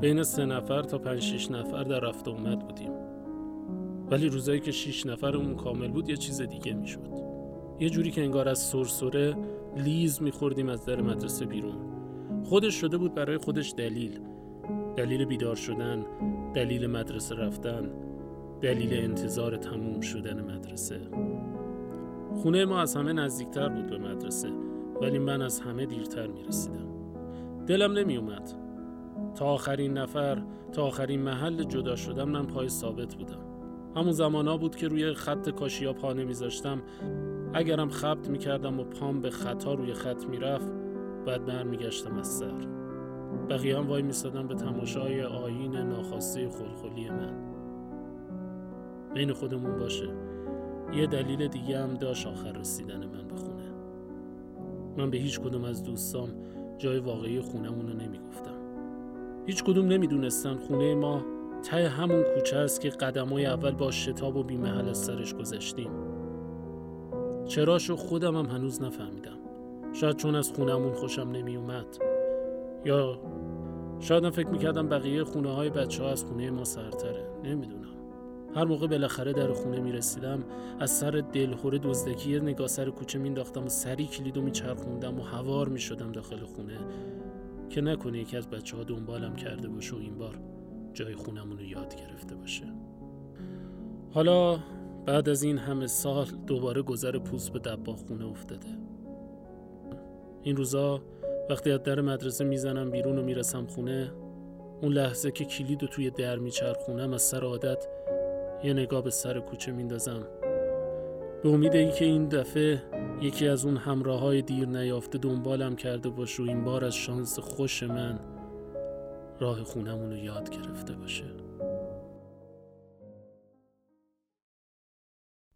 بین سه نفر تا پنج شیش نفر در رفت اومد بودیم. ولی روزایی که شیش نفرمون کامل بود یه چیز دیگه می‌شد. یه جوری که انگار از سرسره لیز میخوردیم از در مدرسه بیرون. خودش شده بود برای خودش دلیل. دلیل بیدار شدن دلیل مدرسه رفتن دلیل انتظار تموم شدن مدرسه. خونه ما از همه نزدیکتر بود به مدرسه ولی من از همه دیرتر می رسیدم دلم نمی اومد تا آخرین نفر تا آخرین محل جدا شدم من پای ثابت بودم. همون زمانا بود که روی خط کاشیا پا نمیذاشتم. اگرم خبت می‌کردم و پام به خطا روی خط می‌رفت بعد برمیگشتم از سر. بقیه هم وای میستادم به تماشای آین ناخواسته خلخلی من. بین خودمون باشه. یه دلیل دیگه هم داشت آخر رسیدن من به خونه. من به هیچ کدوم از دوستام جای واقعی خونمون رو نمی‌گفتم. هیچ کدوم نمی‌دونستن خونه ما ته همون کوچه است که قدمای اول با شتاب و بیمحل از سرش گذشتیم. چراشو خودم هم هنوز نفهمیدم. شاید چون از خونمون خوشم نمی اومد یا شاید فکر می‌کردم بقیه خونه های بچه ها از خونه ما سرتره نمی‌دونم. هر موقع بالاخره در خونه می‌رسیدم از سر دلخوره دزدکی یه نگاه سر کوچه مینداختم و سری کلیدو میچرخوندم و هوار می‌شدم داخل خونه. که نکنه یکی از بچه ها دنبالم کرده باشه و این بار جای خونمون رو یاد گرفته باشه. حالا بعد از این همه سال دوباره گذر پوست به دبا خونه افتاده. این روزا وقتی از در مدرسه می‌زنم بیرون و می‌رسم خونه اون لحظه که کلید و توی در میچرخونم از سر عادت یه نگاه به سر کوچه میندازم. به امید اینکه این دفعه یکی از اون همراه های دیر نیافته دنبالم کرده باشه و این بار از شانس خوش من راه خونمون رو یاد گرفته باشه.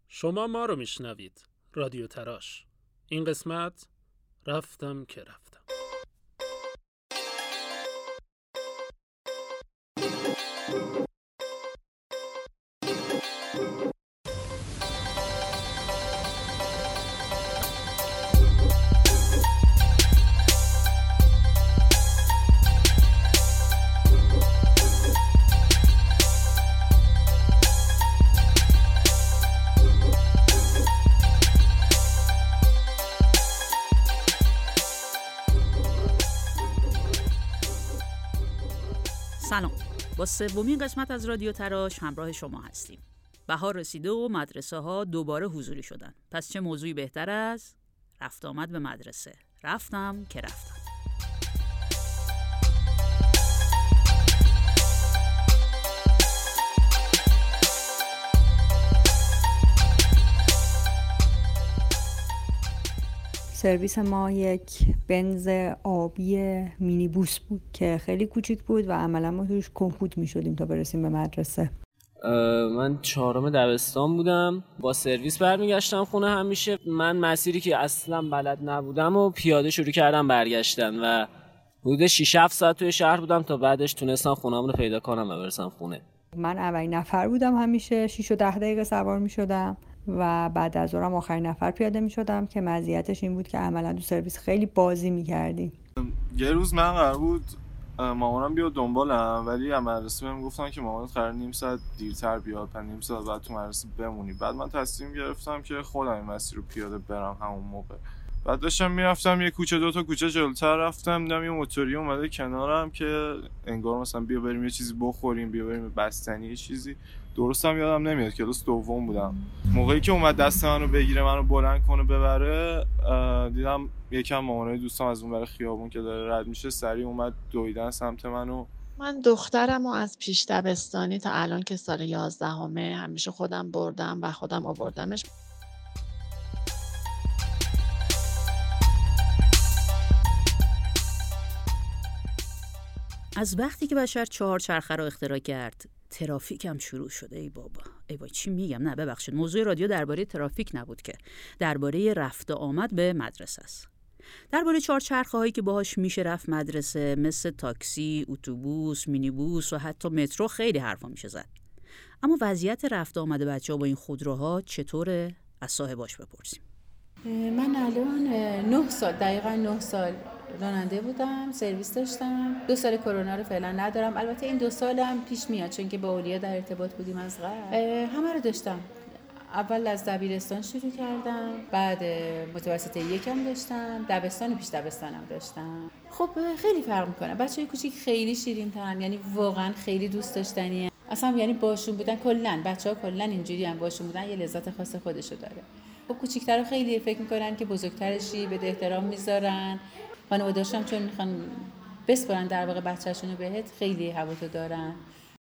شما ما رو میشنوید رادیو تراش. این قسمت رفتم که رفتم. سومین قسمت از رادیو تراش همراه شما هستیم. بهار رسیده و مدرسه ها دوباره حضوری شدن. پس چه موضوعی بهتر از رفت آمد به مدرسه؟ رفتم که رفتم. سرویس ما یک بنز آبی مینی بوس بود که خیلی کوچیک بود و عملا ما توش کمپوت می شدیم تا برسیم به مدرسه. من چهارم دبستان بودم. با سرویس برمیگشتم خونه همیشه. من مسیری که اصلا بلد نبودم و پیاده شروع کردم برگشتن و حدود 6 7 ساعت توی شهر بودم تا بعدش تونستم خونه‌مون رو پیدا کنم و برسم خونه. من اولین نفر بودم همیشه. 6 و 10 دقیقه سوار می شدم و بعد از اونم آخرین نفر پیاده می شدم که مزیتش این بود که عملا تو سرویس خیلی بازی می کردیم یه روز من قرار بود مامانم بیاد دنبالم ولی از مدرسه بهم گفتن که مامانت قرار نیم ساعت دیرتر بیاد پس نیم ساعت بعد تو مدرسه بمونی. بعد من تصمیم گرفتم که خودم این مسیر رو پیاده برم همون موقع. بعد داشتم می‌رفتم یه کوچه دو تا کوچه جلوتر رفتم دیدم یه موتوری اومده کنارم که انگار مثلا بیا بریم یه چیزی بخوریم بیا بریم بستنی یه چیزی. درستم یادم نمیاد کلاس دوم بودم. موقعی که اومد دست منو بگیره منو بلند کنه ببره دیدم یکم مامانای دوستم از اون برای خیابون که داره رد میشه سریع اومد دویدن سمت منو. من دخترم و از پیش دبستانی تا الان که سال یازدهمه همیشه خودم بردم و خودم آوردمش. از وقتی که بشر چهار چرخه را اختراع کرد ترافیک هم شروع شده. ای بابا. ای بابا چی میگم؟ نه ببخشید. موضوع رادیو درباره ترافیک نبود که. درباره رفت آمد به مدرسه است. درباره چهار چرخه هایی که باهاش میشه رفت مدرسه مثل تاکسی، اتوبوس، مینیبوس و حتی مترو خیلی حرفا میشه زد. اما وضعیت رفت آمد بچه ها با این خودروها چطوره؟ از صاحباش بپرسیم. من الان نه سال دقیقا نه سال. راننده بودم سرویس داشتم. دو سال کرونا رو فعلا ندارم. البته این دو سالم پیش میاد چون که با اولیا در ارتباط بودیم از قبل. همه رو داشتم. اول از دبیرستان شروع کردم بعد متوسطه یکم داشتم دبستان پیش دبستانم داشتم. خب خیلی فرق می‌کنه. بچه های کوچیک خیلی شیرین ترن یعنی واقعا خیلی دوست داشتنیه. اصلا یعنی باشون بودن کلا بچه ها کلا اینجوری هم باشون بودن یه لذت خاص خودشو داره. خب کوچیکتر خیلی فکر می‌کنن که بزرگترشی به احترام می‌ذارن. خانواده‌هاشون چون می‌خوان بسپرن در واقع بچه‌شون رو بهت خیلی هواتو دارن.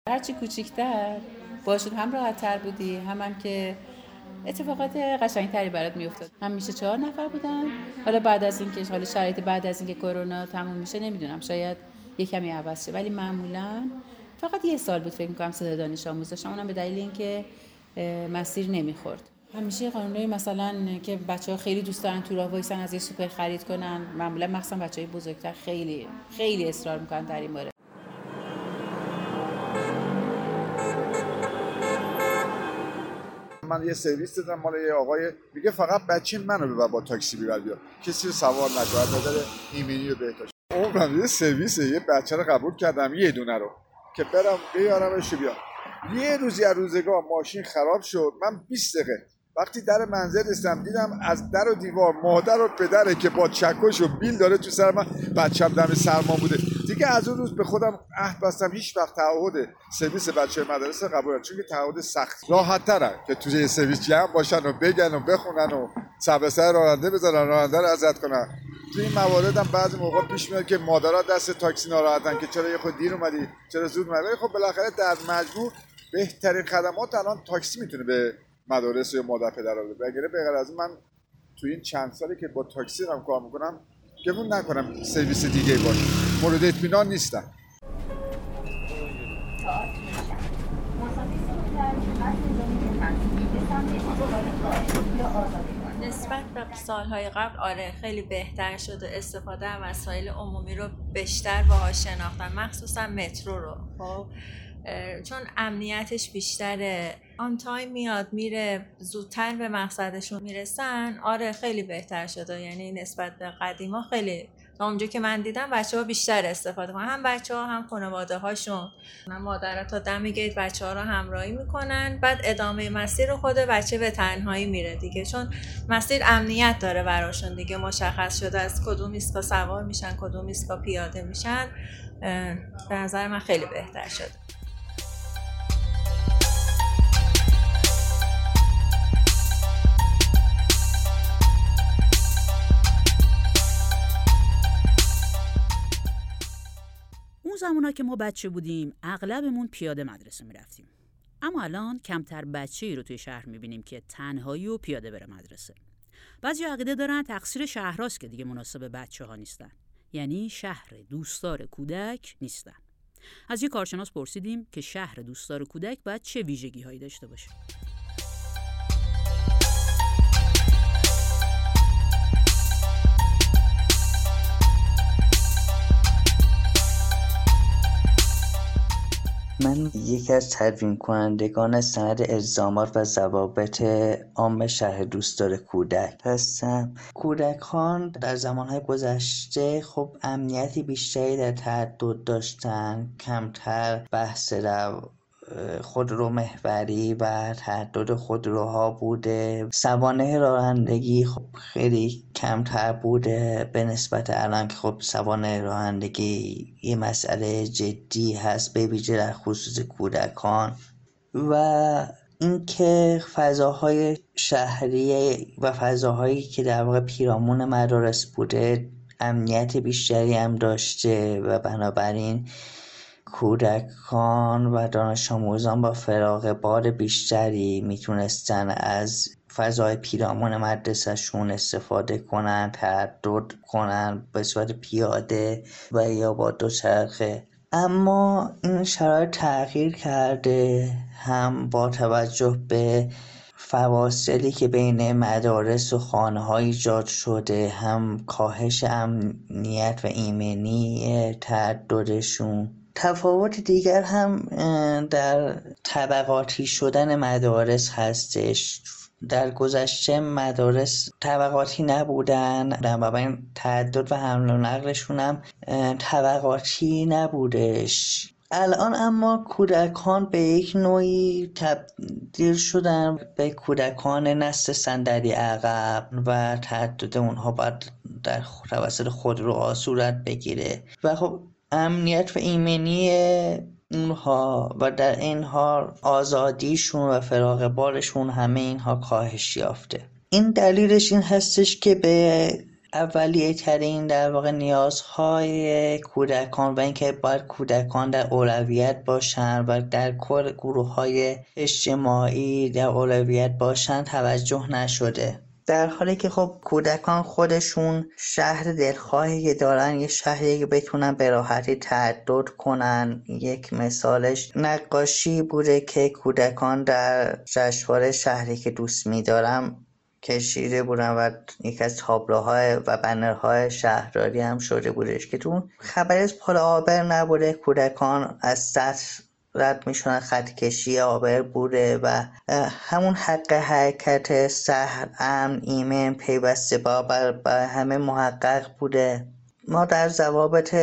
هرچی کوچیکتر باشون هم راحت تر بودی هم, هم که اتفاقات قشنگتری برات میافتاد. هم چهار نفر بودن. حالا بعد از اینکه حالا شرایط بعد از اینکه کرونا تموم میشه نمی‌دونم شاید یه کمی عوض شه. ولی معمولا فقط یه سال بود فکر می‌کنم صدا دانش آموز داشتم اونم به دلیل اینکه مسیر نمی‌خورد. همیشه قانونی مثلا که بچه ها خیلی دوست دارن تو راه وایسن از یه سوپر خرید کنن معمولا مخصوصا بچه های بزرگتر خیلی خیلی اصرار می‌کنن در این مورد من یه سرویس دادم مال یه آقای میگه فقط بچه منو ببر با تاکسی بیبر بیا. کسی رو سوار نکنه نظر ایمنی رو بهتاش. عمرم یه سرویس یه بچه رو قبول کردم یه دونه رو. که برم بیارمش بیا. یه روزی از روزگاه ماشین خراب شد من 20 دقیقه وقتی در منزل رسیدم دیدم از در و دیوار مادر و پدره که با چکش و بیل داره تو سر من بچم دم سرما بوده. دیگه از اون روز به خودم عهد بستم هیچ وقت تعهد سرویس بچه مدرسه قبول چون که تعهد سخت. راحت تره که توی سرویس جمع باشن و بگن و بخونن و سر راننده بذارن راننده رو ازت کنن. تو این موارد هم بعضی موقع پیش میاد که مادرها دست تاکسی ناراحتن که چرا یه خود دیر اومدی چرا زود اومدی. خب بالاخره در مجموع بهترین خدمات الان تاکسی می‌تونه به مدارس یا مادر پدر رو بگیره. به از من تو این چند سالی که با تاکسی هم کار می‌کنم گمون نکنم سرویس دیگه باشه. مورد اطمینان نیستم. نسبت به سالهای قبل آره خیلی بهتر شده استفاده از وسایل عمومی رو بیشتر باهاش شناختن مخصوصا مترو رو. خب چون امنیتش بیشتره. on time میاد میره زودتر به مقصدشون می‌رسن. آره خیلی بهتر شده یعنی نسبت به قدیما خیلی تا اونجا که من دیدم بچه ها بیشتر استفاده کنن هم بچه ها هم خانواده هاشون مادرها تا دم گیت بچه ها رو همراهی می‌کنن. بعد ادامه مسیر خود بچه به تنهایی میره دیگه. چون مسیر امنیت داره براشون دیگه. مشخص شده از کدوم ایستگاه سوار میشن کدوم ایستگاه پیاده میشن. به نظر من خیلی بهتر شده. زمونا که ما بچه بودیم اغلبمون پیاده مدرسه می‌رفتیم. اما الان کمتر بچه ای رو توی شهر می‌بینیم که تنهایی و پیاده بره مدرسه. بعضی عقیده دارن تقصیر شهراست که دیگه مناسب بچه ها نیستن. یعنی شهر دوستدار کودک نیستن. از یه کارشناس پرسیدیم که شهر دوستدار کودک باید چه ویژگی هایی داشته باشه. من یکی از تدوین کنندگان سند الزامات و ضوابط عام شهر دوستدار کودک هستم. کودکان در زمانهای گذشته خب امنیتی بیشتری در تعدد داشتن کمتر بحث خودرو محوری و تعدد خودروها بوده. سوانه رانندگی خب خیلی کمتر بوده به نسبت الان که خب سوانه رانندگی یه مسئله جدی هست به ویژه در خصوص کودکان. و اینکه فضاهای شهری و فضاهایی که در واقع پیرامون مدارس بوده امنیت بیشتری هم داشته و بنابراین کودکان و دانش آموزان با فراغ بار بیشتری می‌تونستن از فضای پیرامون مدرسهشون استفاده کنن تردد کنن به صورت پیاده و یا با دوچرخه اما این شرایط تغییر کرده هم با توجه به فواصلی که بین مدارس و خانه های ایجاد شده هم کاهش امنیت و ایمنی تعددشون. تفاوت دیگر هم در طبقاتی شدن مدارس هستش. در گذشته مدارس طبقاتی نبودن و این تعدد و حمل و نقلشون هم طبقاتی نبودش. الان اما کودکان به یک نوعی تبدیل شدن به کودکان نسل صندلی عقب و تعدد اونها باید در توسط خود رو صورت بگیره. و خب امنیت و ایمنی اونها و در این حال آزادیشون و فراغ بالشون همه اینها کاهش یافته. این دلیلش این هستش که به اولیه ترین در واقع نیازهای کودکان و اینکه باید کودکان در اولویت باشن و در کل گروه های اجتماعی در اولویت باشن توجه نشده. در حالی که خب کودکان خودشون شهر دلخواهی که دارن یه شهری که بتونن به راحتی تعدد کنن. یک مثالش نقاشی بوده که کودکان در جشنواره شهری که دوست میدارم کشیده بودن و یکی از تابلوهای و بنرهای شهرداری هم شده بودش که تو خبری از پل آبر نبوده. کودکان از سطح رد میشونن خط کشی آبر بوده و همون حق حرکت سهر امن ایمن پیوسته بابر و همه محقق بوده. ما در ضوابط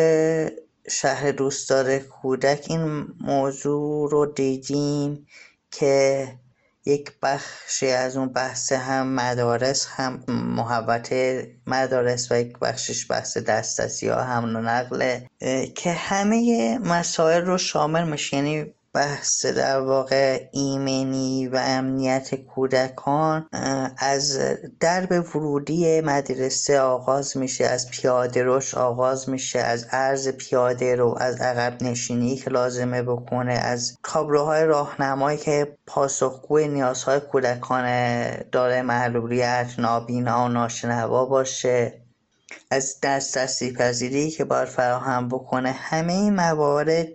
شهر دوستدار کودک این موضوع رو دیدیم که یک بخشی از اون بحث هم مدارس هم محوت مدارس و یک بخشش بحث دسترسی ها هم نقله که همه مسائل رو شامل میشه. یعنی بحث در واقع ایمنی و امنیت کودکان از درب ورودی مدرسه آغاز میشه از پیاده روش آغاز میشه از عرض پیاده رو از عقب نشینی که لازمه بکنه از تابلوهای راهنمایی که پاسخگوی نیازهای کودکان داره معلولیت نابینا و ناشنوا باشه. از دسترسی پذیری که باید فراهم بکنه. همه این موارد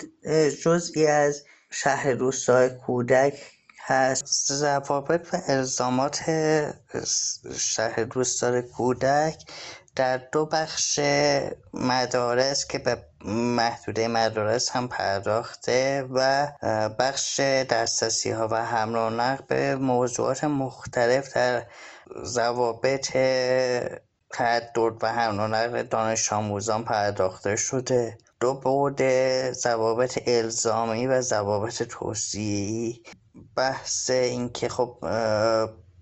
جزئی از شهر روستای کودک هست. ضوابط و الزامات شهر روستای کودک در دو بخش مدارس که به محدوده مدارس هم پرداخته و بخش دسترسی ها و حمل و به موضوعات مختلف در ضوابط تعدد و حمل و نقل دانش آموزان پرداخته شده. دو بعد ضوابط الزامی و ضوابط توصیه‌ای. بحث اینکه خب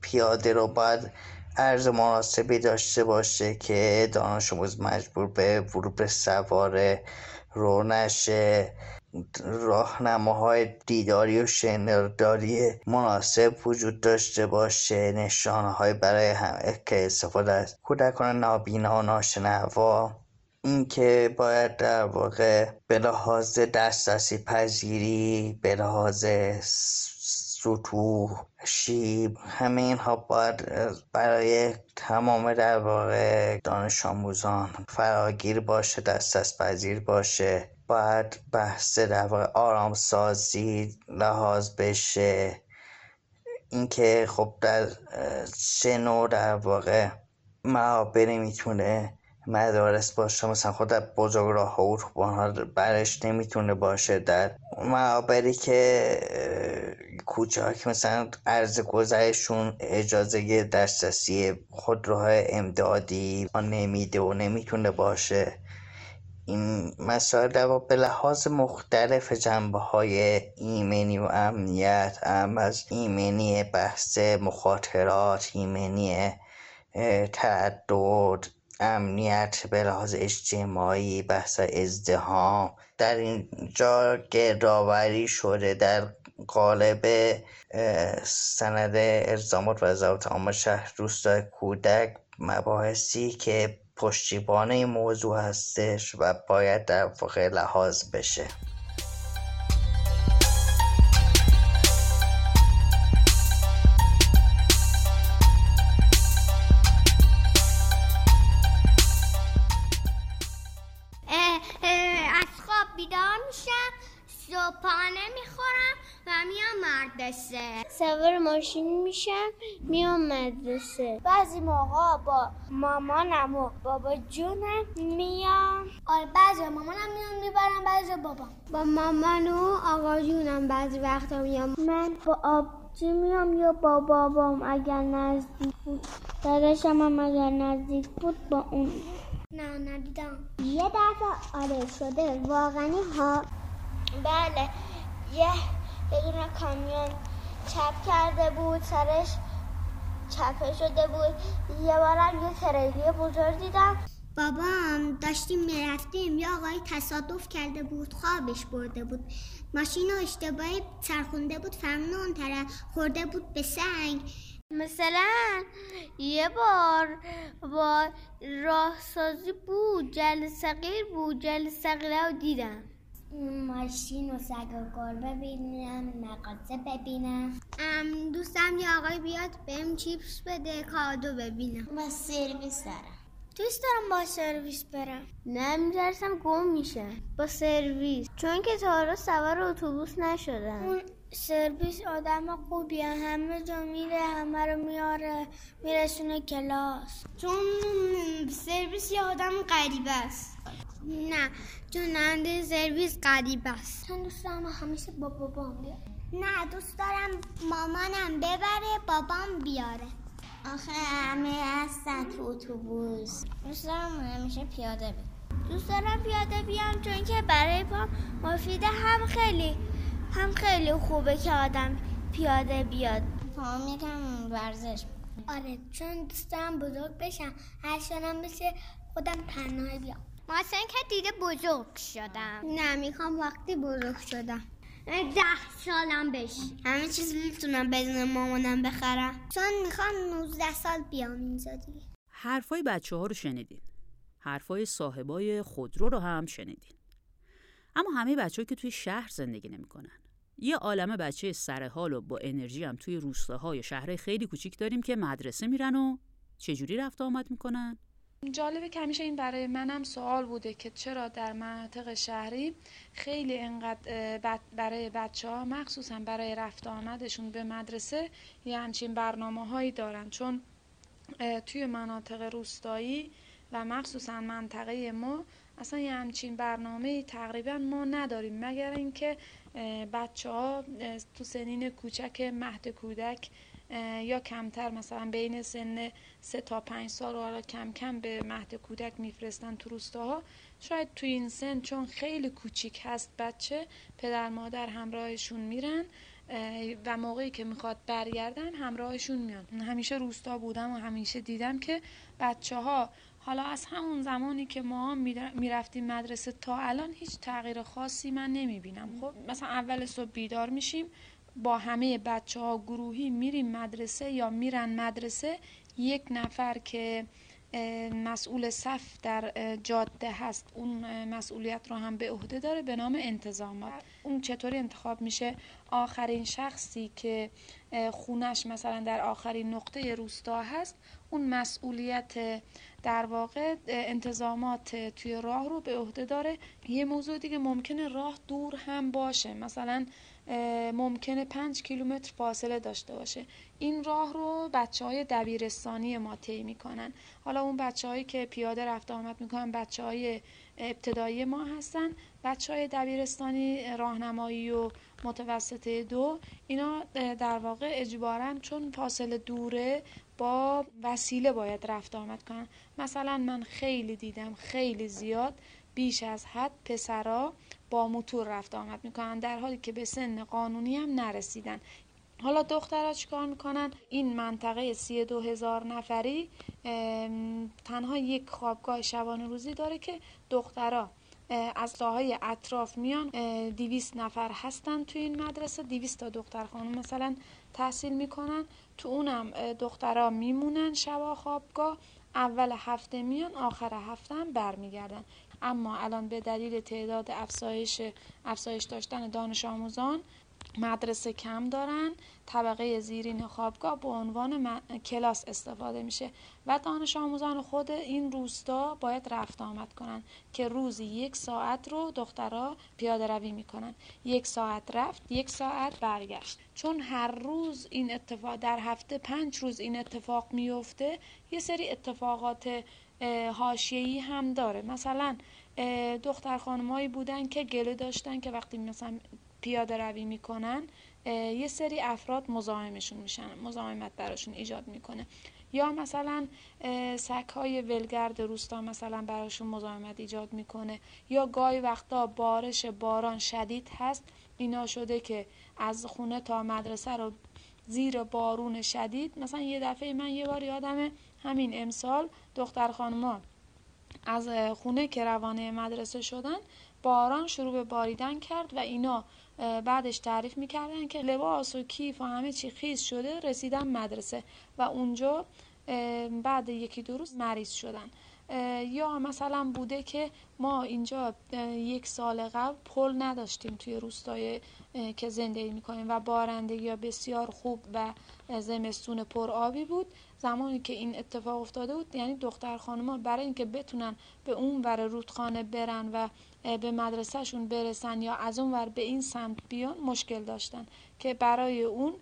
پیاده رو باید عرض مناسبی داشته باشه که دانش آموز مجبور به ورود به سواره رو نشه. راهنماهای دیداری و شنرداری مناسب وجود داشته باشه. نشانه های برای همه که استفاده از کودکان نابینا و ناشنوا. اینکه باید در واقع به لحاظ دسترسی پذیری به لحاظ سطوح شیب همه اینها باید برای تمام در واقع دانش آموزان فراگیر باشه دسترس پذیر باشه. باید بحث در واقع آرامسازی لحاظ بشه. اینکه خب در چه نوع در واقع معابری می‌تونه مدارس باشه مثلا خود در بزرگ راه ها برش نمی‌تونه باشه. در معابری که کوچاک مثلا عرض گذرشون اجازه دسترسی خودروهای امدادی نمیده و نمی‌تونه باشه. این مسائل در به لحاظ مختلف جنبه های ایمنی و امنیت هم از ایمنی بحث مخاطرات ایمنی تعدد امنیت به لحاظ اجتماعی بحث ازدهام در اینجا گردآوری شده در قالب سند الزامات و ضابط عامه شهر روستای کودک مباحثی که پشتیبان این موضوع هستش و باید در واقع لحاظ بشه. ماشین میشم میام مدرسه. بعضی موقع با مامانم و بابا جونم میام. آره بعضی مامانم میام می‌برم بعضی بابا. با مامان و آقا جونم بعضی وقتا میام. من با آب چی میام یا با بابام؟ اگر نزدیک بود. داداشم هم اگر نزدیک بود با اون. نه ندیدم. یه دفعه آره شده. واقعا ها. بله. یه دونه کامیون. چپ کرده بود سرش چپه شده بود. یه بارم یه تریلی بزرگ دیدم. بابام داشتیم می‌رفتیم. یا آقای تصادف کرده بود خوابش برده بود. ماشین رو اشتباهی چرخونده بود فرمون اون طرف. خورده بود به سنگ. مثلا یه بار با راهسازی بود جل صغیر بود. جل صغیره رو دیدم. ماشین و سگ و گربه ببینم مغازه ببینم. دوستم یه آقای بیاد بهم چیپس بده کادو ببینم. با سرویس دارم. دوست دارم با سرویس برم. نه میترسم گم میشه. با سرویس. چون که تا حالا سوار اتوبوس نشدم. اون سرویس آدم خوبیه. همه جا میره همه رو میاره میرسونه کلاس. چون سرویس یه آدم غریبه است. نه چون سرویس غریبه است. چون دوست دارم همیشه با بابام بیاره نه دوست دارم مامانم ببره بابام بیاره. آخه همه هستن تو اتوبوس. دوست دارم همیشه پیاده بیام دوست دارم پیاده بیام چون که برای پام مفیده هم خیلی هم خیلی خوبه که آدم پیاده بیاد. پام یکم ورزش. آره چون دوست دارم بزرگ بشم. هر شدم بشه خودم تنهایی بیام. مثلا که دیده بزرگ شدم. نه می‌خوام وقتی بزرگ شدم. ده سالم بشی. همه چیز می‌تونم بدون مامانم بخرم. چون می‌خوام 19 سال بیام اینجا دیگه. حرفای بچه ها رو شنیدین. حرفای صاحبای خودرو رو هم شنیدین. اما همه بچه که توی شهر زندگی نمی‌کنن. یه عالم بچه سرحال و با انرژی هم توی روستاهای شهر خیلی کوچیک داریم که مدرسه میرن و چجوری رفت آمد می‌کنن؟ جالبه که همیشه این برای منم سوال بوده که چرا در مناطق شهری خیلی انقدر برای بچه ها مخصوصا برای رفت آمدشون به مدرسه یه همچین برنامه هایی دارن. چون توی مناطق روستایی و مخصوصا منطقه ما اصلا یه همچین برنامه تقریبا ما نداریم. مگر اینکه بچه ها تو سنین کوچک مهد کودک یا کمتر مثلا بین سن سه تا پنج سال و حالا کم کم به مهد کودک میفرستن تو روستاها. شاید تو این سن چون خیلی کوچیک هست بچه پدر مادر همراهشون میرن و موقعی که می‌خواد برگردن همراهشون میان. همیشه روستا بودم و همیشه دیدم که بچه ها حالا از همون زمانی که ما می‌رفتیم مدرسه تا الان هیچ تغییر خاصی من نمی‌بینم. خب مثلا اول صبح بیدار میشیم با همه بچه ها گروهی میریم مدرسه یا میرن مدرسه یک نفر که مسئول صف در جاده هست اون مسئولیت رو هم به عهده داره به نام انتظامات. اون چطوری انتخاب میشه؟ آخرین شخصی که خونش مثلا در آخرین نقطه روستا هست اون مسئولیت در واقع انتظامات توی راه رو به عهده داره. یه موضوع دیگه ممکنه راه دور هم باشه. مثلا ممکنه پنج کیلومتر فاصله داشته باشه. این راه رو بچه های دبیرستانی ما طی می‌کنن. حالا اون بچه هایی که پیاده رفت آمد می‌کنن بچه های ابتدایی ما هستن. بچه های دبیرستانی راهنمایی و متوسطه دو اینا در واقع اجبارن چون فاصله دوره با وسیله باید رفت آمد کنن. مثلا من خیلی دیدم خیلی زیاد بیش از حد پسرا با موتور رفت آمد می‌کنن. در حالی که به سن قانونی هم نرسیدن. حالا دخترها چیکار می‌کنن؟ این منطقه سی دو هزار نفری تنها یک خوابگاه شبانه روزی داره که دخترها از ساهای اطراف میان دیویست نفر هستن تو این مدرسه. دیویست تا دختر خانم مثلا تحصیل می‌کنن. تو اونم دخترها میمونن شبا خوابگاه. اول هفته میان آخر هفته هم برمیگردن. اما الان به دلیل تعداد افزایش افزایش داشتن دانش آموزان مدرسه کم دارن. طبقه زیرین خوابگاه به عنوان کلاس استفاده میشه و دانش آموزان خود این روستا باید رفت آمد کنن که روزی یک ساعت رو دخترها پیاده روی می‌کنن. یک ساعت رفت یک ساعت برگشت. چون هر روز این اتفاق در هفته پنج روز این اتفاق میفته یه سری اتفاقات حاشیه‌ای هم داره. مثلا دختر خانمایی بودن که گله داشتن که وقتی مثلا پیاده روی می‌کنن یه سری افراد مزاحمشون میشن مزاحمت براشون ایجاد می‌کنه. یا مثلا سک های ولگرد روستا مثلا براشون مزاحمت ایجاد می‌کنه. یا گاهی وقتا بارش باران شدید هست. اینا شده که از خونه تا مدرسه رو زیر بارون شدید. مثلا یه دفعه من یه بار یادم همین امسال دختر خانما از خونه که روانه مدرسه شدن باران شروع به باریدن کرد و اینا بعدش تعریف می‌کردن که لباس و کیف و همه چی خیز شده رسیدن مدرسه و اونجا بعد یکی دو روز مریض شدن. یا مثلا بوده که ما اینجا یک سال قبل پل نداشتیم توی روستای که زندگی می‌کنیم و بارندگی یا بسیار خوب و زمستون پر آبی بود. زمانی که این اتفاق افتاده بود یعنی دختر خانما برای اینکه بتونن به اون ور رودخانه برن و به مدرسهشون برسن یا از اون ور به این سمت بیان مشکل داشتن که برای اون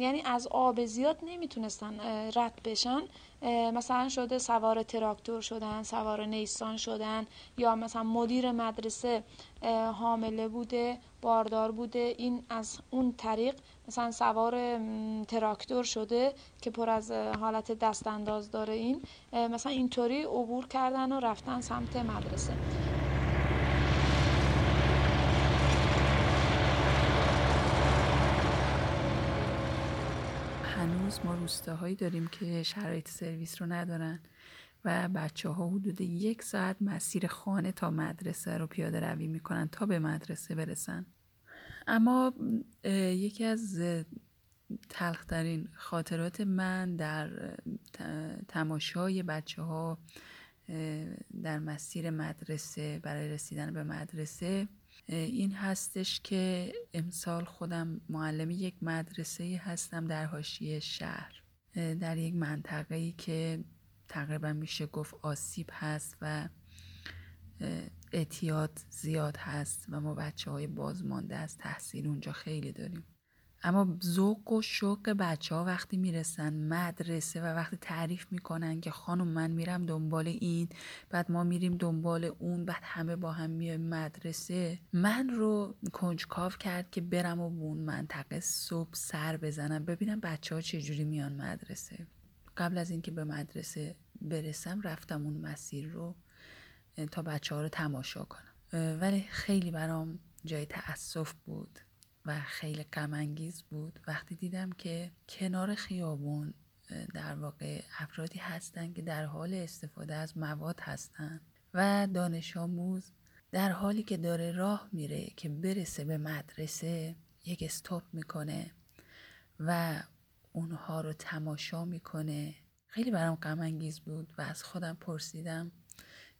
یعنی از آب زیاد نمی‌تونستن رد بشن. مثلا شده سوار تراکتور شدن سوار نیسان شدن یا مثلا مدیر مدرسه حامله بوده باردار بوده این از اون طریق مثلا سوار تراکتور شده که پر از حالت دست انداز داره این. مثلا اینطوری عبور کردن و رفتن سمت مدرسه. هنوز ما روستاهایی داریم که شرایط سرویس رو ندارن و بچه ها حدود یک ساعت مسیر خانه تا مدرسه رو پیاده روی می‌کنن تا به مدرسه برسن. اما یکی از تلخترین خاطرات من در تماشای بچه ها در مسیر مدرسه برای رسیدن به مدرسه این هستش که امسال خودم معلم یک مدرسه هستم در حاشیه شهر. در یک منطقه ای که تقریبا میشه گفت آسیب هست و اعتیاد زیاد هست و ما بچه های بازمانده از تحصیل اونجا خیلی داریم. اما ذوق و شوق بچه ها وقتی می‌رسن مدرسه و وقتی تعریف می‌کنن که خانم من میرم دنبال این بعد ما میریم دنبال اون بعد همه با هم میایم مدرسه من رو کنجکاو کرد که برم و اون منطقه صبح سر بزنم ببینم بچه ها چجوری میان مدرسه. قبل از اینکه به مدرسه برسم رفتم اون مسیر رو تا بچه ها رو تماشا کنم. ولی خیلی برام جای تأسف بود. و خیلی انگیز بود. وقتی دیدم که کنار خیابون در واقع افرادی هستند که در حال استفاده از مواد هستند و دانش آموز در حالی که داره راه میره که برسه به مدرسه یک استاپ می‌کنه و اونها رو تماشا می‌کنه. خیلی برام غم بود و از خودم پرسیدم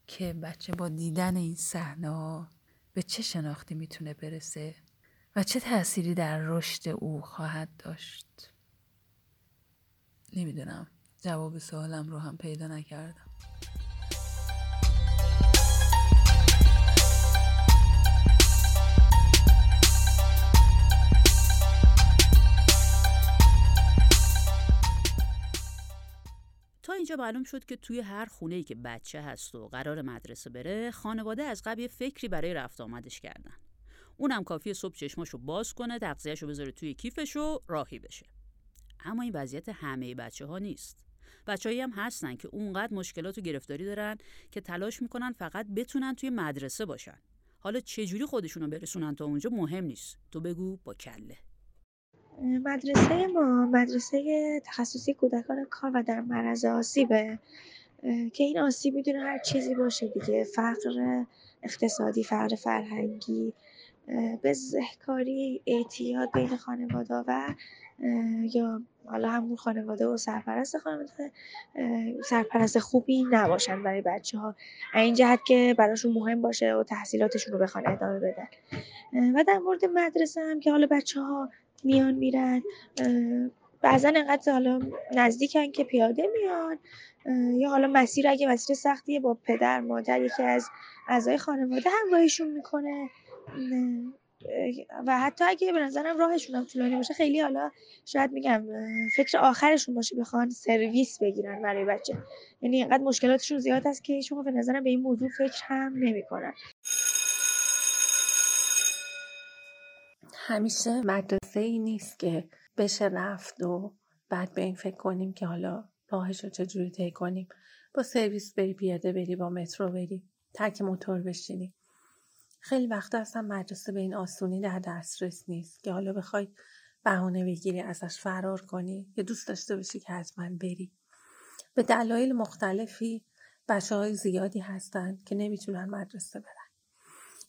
که بچه با دیدن این صحنه به چه شناختی می‌تونه برسه. و چه تأثیری در رشد او خواهد داشت؟ نمی‌دونم. جواب سوالم رو هم پیدا نکردم. تا اینجا معلوم شد که توی هر خونه ای که بچه هست و قرار مدرسه بره خانواده از قبل فکری برای رفت آمدش کردن. اونم کافیه صبح چشماشو باز کنه تغذیهشو بذاره توی کیفش و راهی بشه. اما این وضعیت همه بچه ها نیست. بچههایی هم هستن که اونقدر مشکلات و گرفتاری دارن که تلاش می‌کنن فقط بتونن توی مدرسه باشن. حالا چجوری خودشونو برسونن تا اونجا مهم نیست. تو بگو با کله. مدرسه ما مدرسه تخصصی کودکان کار و در معرض آسیبه که این آسیب می‌تونه هر چیزی باشه دیگه. فقر اقتصادی فقر فرهنگی بزهکاری اعتیاد بین خانواده و یا حالا همون خانواده و سرپرست خانواده سرپرست خوبی نباشن برای بچه ها این جهت که براشون مهم باشه و تحصیلاتشون رو بخوان ادامه بدن. و در مورد مدرسه هم که حالا بچه ها میان میرن بعضا انقدر حالا نزدیکن که پیاده میان یا حالا مسیر اگه مسیر سختیه با پدر مادر یکی از اعضای خانواده همراهیشون می‌کنه. و حتی اگه به نظرم راهشون هم طولانی باشه خیلی حالا شاید میگم فکر آخرشون باشه بخوان سرویس بگیرن برای بچه. یعنی اینقدر مشکلاتشون زیاد است که هیچ به نظرم به این موضوع فکر هم نمی‌کنن. همیشه مدرسه ای نیست که بشه رفت و بعد به این فکر کنیم که حالا راهش رو چجوری طی کنیم. با سرویس بری پیاده بری با مترو بری ترک موتور بشینی. خیلی وقت اصلا مدرسه به این آسونی در دسترس نیست که حالا بخوای بهانه بگیری ازش فرار کنی یا دوست داشته باشی که حتما بری. به دلایل مختلفی بچه های زیادی هستن که نمی‌تونن مدرسه برن.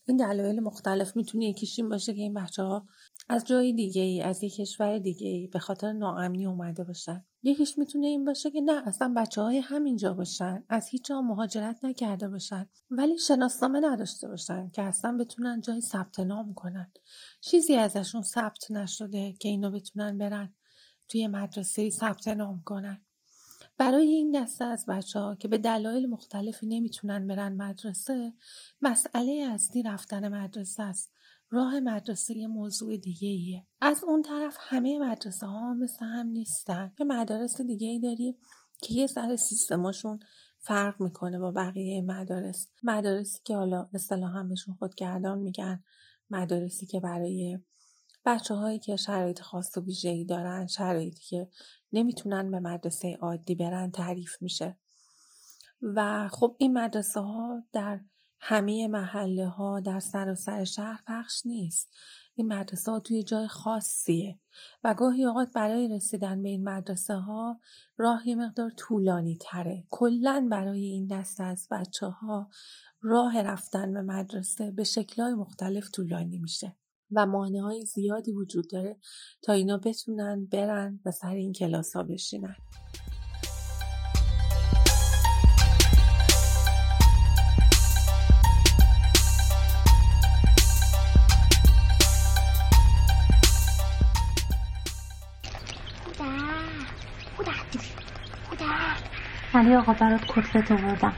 این دلایل مختلف می‌تونه یکیش این باشه که این بچه ها از جای دیگه ای از یک کشور دیگه ای به خاطر ناامنی اومده باشن. یکیش می‌تونه این باشه که نه اصلا بچه های همینجا باشن. از هیچ جا مهاجرت نکرده باشن. ولی شناسنامه نداشته باشن که اصلا بتونن جای ثبت نام کنن. چیزی ازشون ثبت نشده که اینو بتونن برن توی مدرسه ثبت نام کنن. برای این دسته از بچه ها که به دلایل مختلفی نمی‌تونن برن مدرسه مسئله اصلی رفتن مدرسه است. راه مدرسه یه موضوع دیگه ایه. از اون طرف همه مدرسه ها مثل هم نیستن. یه مدارس دیگه ای داریم که یه سر سیستماشون فرق می‌کنه با بقیه مدارس. مدارسی که حالا اصطلاحا بهشون خودگردان میگن مدارسی که برای بچه هایی که شرایط خاص و ویژه‌ای دارن شرایطی که نمی‌تونن به مدرسه عادی برن تعریف میشه. و خب این مدرسه ها در همه محله ها در سر شهر پخش نیست. این مدرسه ها توی جای خاصیه. و گاهی اوقات برای رسیدن به این مدرسه ها راه یه مقدار طولانی تره. کلا برای این دست از بچه ها راه رفتن به مدرسه به شکلهای مختلف طولانی میشه. و مانع های زیادی وجود داره تا اینا بتونن برن و سر این کلاس ها بشینن علی آقا برات کتلت آوردم.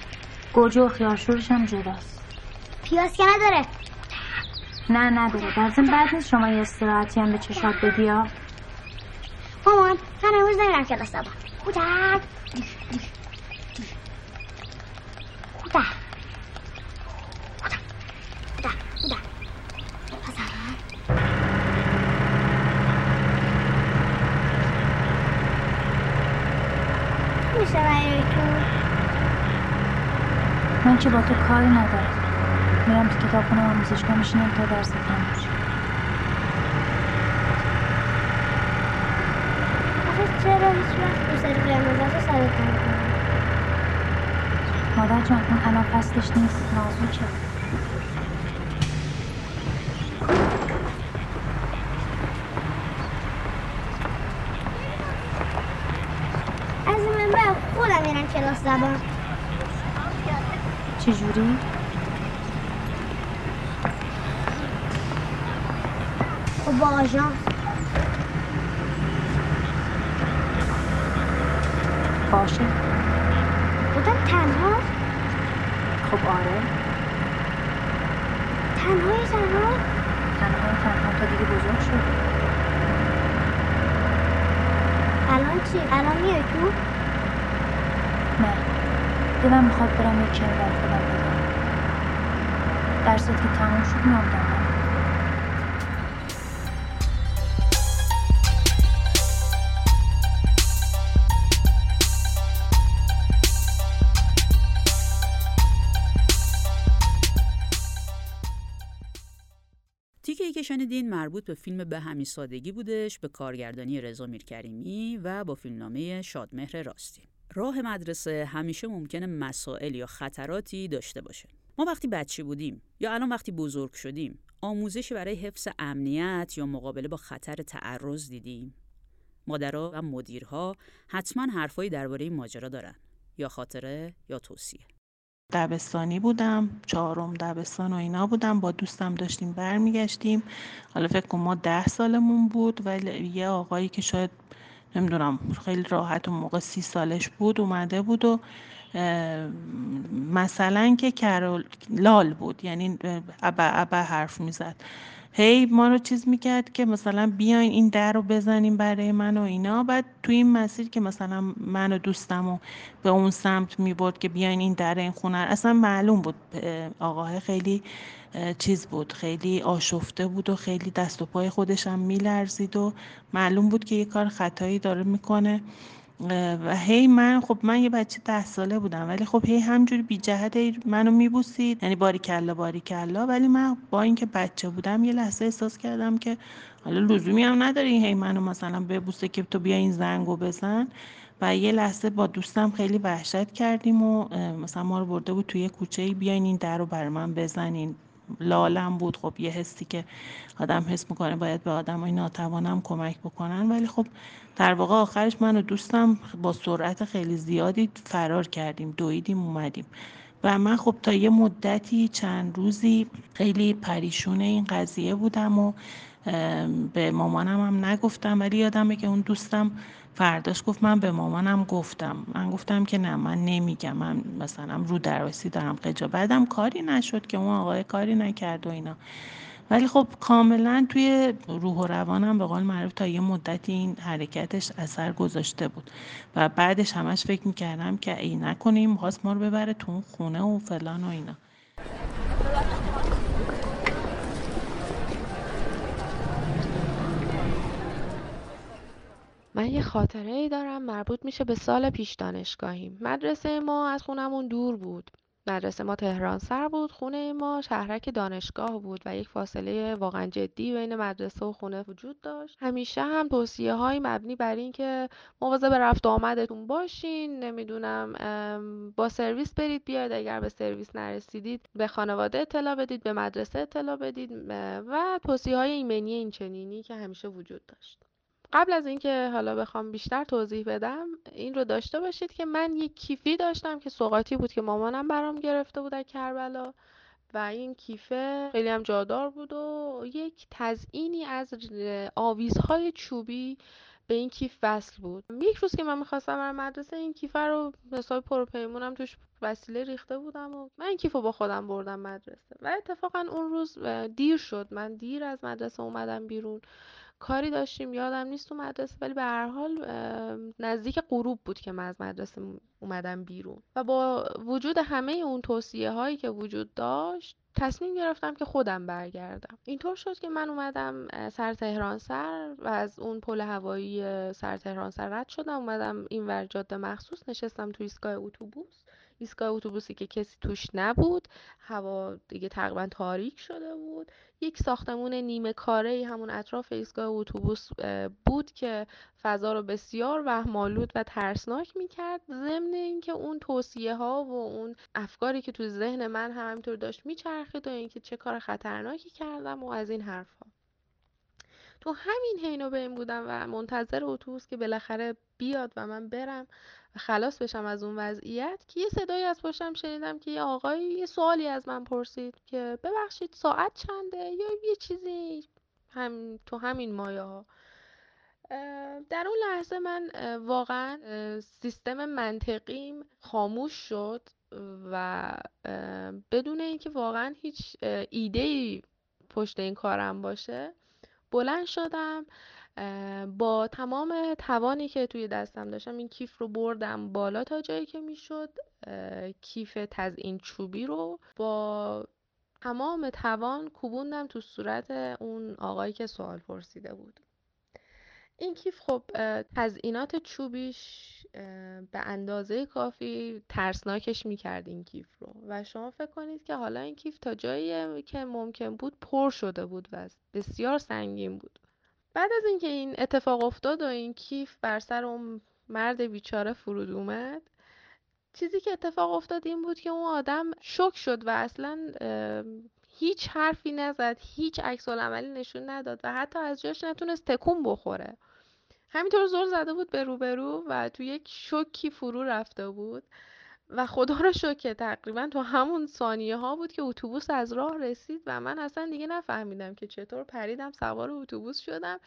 گوجه و خیارشورش هم جداست. پیاز که نداره. نه نداره ضمن بعد نیست شما یه استراحتی هم به چشات بدی ها مامان من امروز نمیرم کلاس زبان کودک. من که با تو کاری ندارم. میرم تو کتابخونه آموزشگاه میشینم تا درس تموم شه. چرا هیچ وقت رو سری قرمز رو سر مادر جان اون الان فصلش نیست. چه؟ از من بعد خودم میرم کلاس زبان. چجوری؟ آژانس باشه. بودم تنها؟ خب آره. تنهای تنها تنها تنها تا دیگه بزرگ شد. الان چی؟ الان میای تو؟ نه. دلم می‌خواد برم یک بر خودم بزنم درست که تموم شد میام شنیدین مربوط به فیلم به همین سادگی بودش به کارگردانی رضا میرکریمی و با فیلمنامه شادمهر راستی. راه مدرسه همیشه ممکنه مسائل یا خطراتی داشته باشه. ما وقتی بچه بودیم یا الان وقتی بزرگ شدیم آموزشی برای حفظ امنیت یا مقابله با خطر تعرض دیدیم. مادرها و مدیرها حتما حرفایی درباره این ماجرا دارن. یا خاطره یا توصیه. دبستانی بودم چهارم دبستان و اینا بودم با دوستم داشتیم برمیگشتیم. حالا فکر کن ما ده سالمون بود ولی یه آقایی که شاید نمی‌دونم خیلی راحت اون موقع سی سالش بود اومده بود و مثلا که کرول لال بود یعنی ابا ابا حرف می‌زد. هی ما رو چیز می‌کرد که مثلا بیاین این در رو بزنیم برای من و اینا. بعد تو این مسیر که مثلا من و دوستم و به اون سمت می‌برد که بیاین این در این خونه اصلا معلوم بود آقاه خیلی چیز بود. خیلی آشفته بود و خیلی دست و پای خودش هم میلرزید و معلوم بود که یه کار خطایی داره می‌کنه. و هی من خب من یه بچه ده ساله بودم ولی خب هی همجوری بی جهت منو میبوسید یعنی باری کلا باری کلا. ولی من با اینکه بچه بودم یه لحظه احساس کردم که حالا لزومی هم نداری هی منو مثلا ببوسه که تو بیا این زنگو بزن. و یه لحظه با دوستم خیلی وحشت کردیم و مثلا ما رو برده بود توی کوچه بیاین این در رو بر من بزنین. لالم بود خب یه حسی که آدم حس می‌کنه باید به آدم های ناتوانم کمک بکنن. ولی خب در واقع آخرش من و دوستم با سرعت خیلی زیادی فرار کردیم دویدیم اومدیم. و من خب تا یه مدتی چند روزی خیلی پریشون این قضیه بودم و به مامانم هم نگفتم ولی یادمه که اون دوستم فرداش گفت من به مامانم گفتم. من گفتم که نه من نمیگم. من مثلا رو درواسی دارم قجا. بعدم کاری نشد که اون آقای کاری نکرد و اینا. ولی خب کاملا توی روح و روانم به قول معروف تا یه مدتی این حرکتش اثر گذاشته بود. و بعدش همش فکر می‌کردم که ای نکنیم خواست ما رو ببره تو اون خونه و فلان و اینا. من یه خاطره ای دارم مربوط میشه به سال پیش دانشگاهیم. مدرسه ما از خونمون دور بود. مدرسه ما تهران سر بود خونه ما شهرک دانشگاه بود و یک فاصله واقعا جدی بین مدرسه و خونه وجود داشت. همیشه هم توصیه های مبنی بر اینکه مواظب رفت آمدتون باشین. نمی‌دونم با سرویس برید بیاید. اگر به سرویس نرسیدید به خانواده اطلاع بدید به مدرسه اطلاع بدید و توصیه های ایمنی این چنینی که همیشه وجود داشت. قبل از اینکه حالا بخوام بیشتر توضیح بدم این رو داشته باشید که من یک کیفی داشتم که سوقاتی بود که مامانم برام گرفته بود از کربلا و این کیفه خیلی هم جادار بود و یک تزئینی از آویزهای چوبی به این کیف وصل بود. یک روز که من می‌خواستم برم مدرسه این کیفه رو حساب پروپیمونم توش وسیله ریخته بودم و من این کیف رو با خودم بردم مدرسه. و اتفاقا اون روز دیر شد. من دیر از مدرسه اومدم بیرون. کاری داشتیم یادم نیست تو مدرسه ولی به هر حال نزدیک غروب بود که من از مدرسه اومدم بیرون. و با وجود همه اون توصیه هایی که وجود داشت تصمیم گرفتم که خودم برگردم. اینطور شد که من اومدم سر تهران سر و از اون پل هوایی سر تهران سر رد شدم. اومدم این ور جاده مخصوص نشستم تو ایستگاه اتوبوس. ایستگاه اتوبوسی که کسی توش نبود هوا دیگه تقریبا تاریک شده بود. یک ساختمون نیمه کاره همون اطراف ایستگاه اتوبوس بود که فضا رو بسیار وهمالود و ترسناک می‌کرد. ضمن اینکه اون توصیه ها و اون افکاری که تو ذهن من هم همینطور داشت میچرخید و اینکه چه کار خطرناکی کردم و از این حرفها. تو همین حین و این بودم و منتظر اتوبوس که بالاخره بیاد و من برم. و خلاص بشم از اون وضعیت که یه صدایی از پشتم شنیدم که یه آقایی یه سوالی از من پرسید که ببخشید ساعت چنده یا یه چیزی هم تو همین مایه در اون لحظه من واقعا سیستم منطقیم خاموش شد و بدون اینکه واقعا هیچ ایده ای پشت این کارم باشه بلند شدم. با تمام توانی که توی دستم داشتم این کیف رو بردم بالا تا جایی که می‌شد کیف تزئین چوبی رو با تمام توان کوبوندم تو صورت اون آقایی که سوال پرسیده بود. این کیف خب تزئینات چوبیش به اندازه کافی ترسناکش می‌کرد این کیف رو. و شما فکر کنید که حالا این کیف تا جایی که ممکن بود پر شده بود و بسیار سنگین بود. بعد از اینکه این اتفاق افتاد و این کیف بر سر اون مرد بیچاره فرود اومد چیزی که اتفاق افتاد این بود که اون آدم شک شد و اصلا هیچ حرفی نزد هیچ عکس عملی نشون نداد و حتی از جاش نتونست تکون بخوره. همینطور زور زده بود به روبرو و تو یک شوکی فرو رفته بود. و خدا رو شکر تقریبا تو همون ثانیه ها بود که اتوبوس از راه رسید و من اصلا دیگه نفهمیدم که چطور پریدم سوار اتوبوس شدم.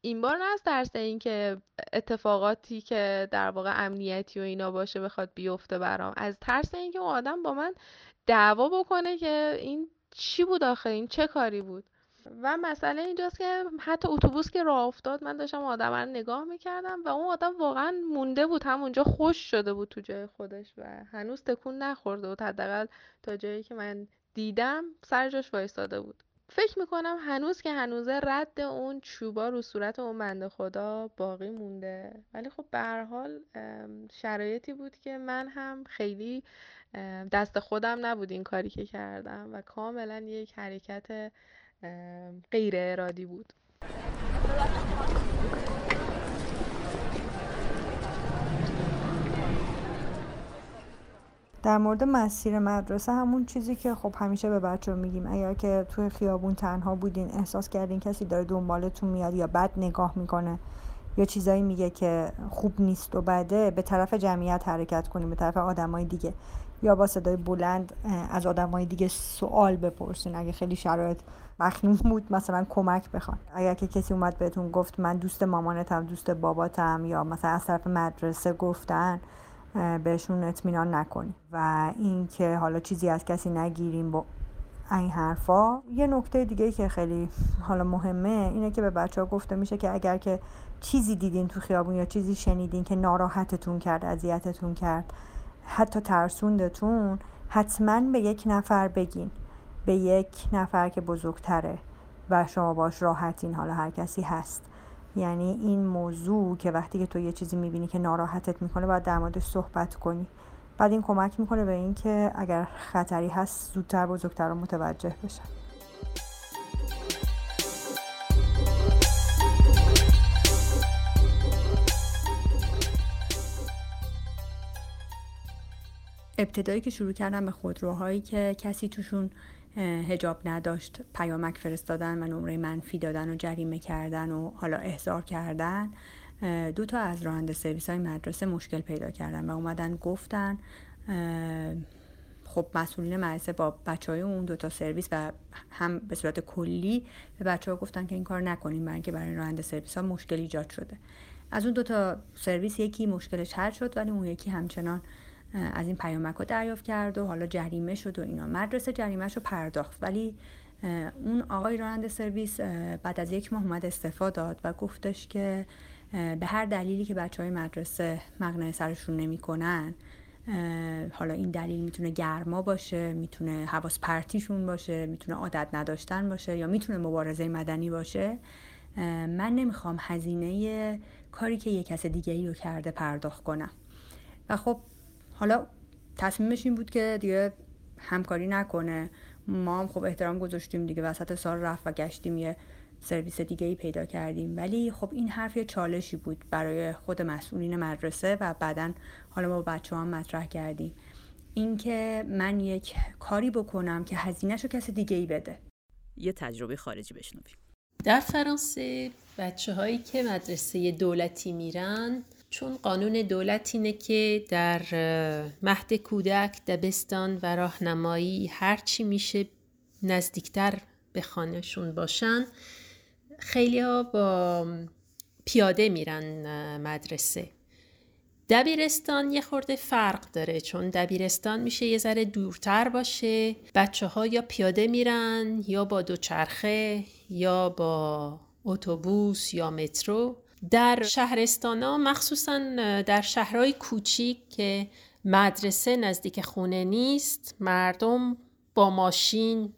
این بار نه از ترس اینکه اتفاقاتی که در واقع امنیتی و اینا باشه بخواد بیفته برام. از ترس اینکه اون آدم با من دعوا بکنه که این چی بود آخه؟ این چه کاری بود؟ و مسئله اینجاست که حتی اتوبوس که راه افتاد من داشتم آدم رو نگاه می‌کردم و اون آدم واقعا مونده بود همونجا خوش شده بود تو جای خودش و هنوز تکون نخورده بود. حداقل تا جایی که من دیدم سر جاش وایستاده بود. فکر می‌کنم هنوز که هنوزه رد اون چوبا رو صورت اون بنده خدا باقی مونده. ولی خب به هر حال شرایطی بود که من هم خیلی دست خودم نبود این کاری که کردم و کاملا یک حرکت غیر ارادی بود. در مورد مسیر مدرسه همون چیزی که خب همیشه به بچه میگیم. اگر که توی خیابون تنها بودین احساس کردین کسی داره دنبالتون میاد یا بد نگاه می‌کنه یا چیزایی میگه که خوب نیست و بده به طرف جمعیت حرکت کنیم به طرف آدمای دیگه. یا با صدای بلند از آدمای دیگه سوال بپرسین اگه خیلی شرایط مخنون بود مثلا کمک بخوان. اگر که کسی اومد بهتون گفت من دوست مامانتم دوست باباتم یا مثلا از طرف مدرسه گفتن بهشون اطمینان نکنیم و اینکه حالا چیزی از کسی نگیریم با این حرفا یه نکته دیگه که خیلی حالا مهمه اینه که به بچه ها گفته میشه که اگر که چیزی دیدین تو خیابون یا چیزی شنیدین که ناراحتتون کرد اذیتتون کرد حتی ترسوندتون حتما به یک نفر بگین. به یک نفر که بزرگتره و شما باش راحتین حالا هر کسی هست. یعنی این موضوع که وقتی که تو یه چیزی می‌بینی که ناراحتت می‌کنه باید در موردش صحبت کنی. بعد این کمک می‌کنه به اینکه اگر خطری هست زودتر بزرگتر رو متوجه بشن. ابتدایی که شروع کردم به خودروهایی که کسی توشون هجاب نداشت پیامک فرستادن و نمره منفی دادن و جریمه کردن و حالا احضار کردن دو تا از راننده سرویس های مدرسه مشکل پیدا کردن و اومدن گفتن خب مسئولین مدرسه با بچه های اون دوتا سرویس و هم به صورت کلی به بچه ها گفتن که این کار نکنیم برای اینکه برای راننده سرویس ها مشکل ایجاد شده. از اون دوتا سرویس یکی مشکلش حل شد ولی اون یکی همچنان از این پیامک رو دریافت کرد و حالا جریمه شد و اینا مدرسه جریمهش رو پرداخت. ولی اون آقای راننده سرویس بعد از یک ماه اومد استعفا داد و گفتش که به هر دلیلی که بچه های مدرسه مقنعه سرشون نمی‌کنن حالا این دلیل می‌تونه گرما باشه می‌تونه حواس پرتیشون باشه می‌تونه عادت نداشتن باشه یا می‌تونه مبارزه مدنی باشه من نمی‌خوام هزینه کاری که یه کس دیگه ای رو کرده پرداخت کنم. و خب حالا تصمیمش این بود که دیگه همکاری نکنه. ما هم خب احترام گذاشتیم دیگه وسط سال رفت و گشتیم یه سرویس دیگه ای پیدا کردیم. ولی خب این حرف یه چالشی بود برای خود مسئولین مدرسه و بعدا حالا ما بچه هم مطرح کردیم. اینکه من یک کاری بکنم که هزینهش رو کسی دیگه ای بده. یه تجربه خارجی بشنویم. در فرانسه بچه هایی که مدرسه دولتی میرن چون قانون دولت اینه که در مهد کودک دبستان و راهنمایی هرچی میشه نزدیکتر به خانهشون باشن خیلی ها با پیاده میرن مدرسه. دبیرستان یه خورده فرق داره چون دبیرستان میشه یه ذره دورتر باشه بچه ها یا پیاده میرن یا با دوچرخه یا با اتوبوس یا مترو. در شهرستان ها مخصوصا در شهرهای کوچیک که مدرسه نزدیک خونه نیست مردم با ماشین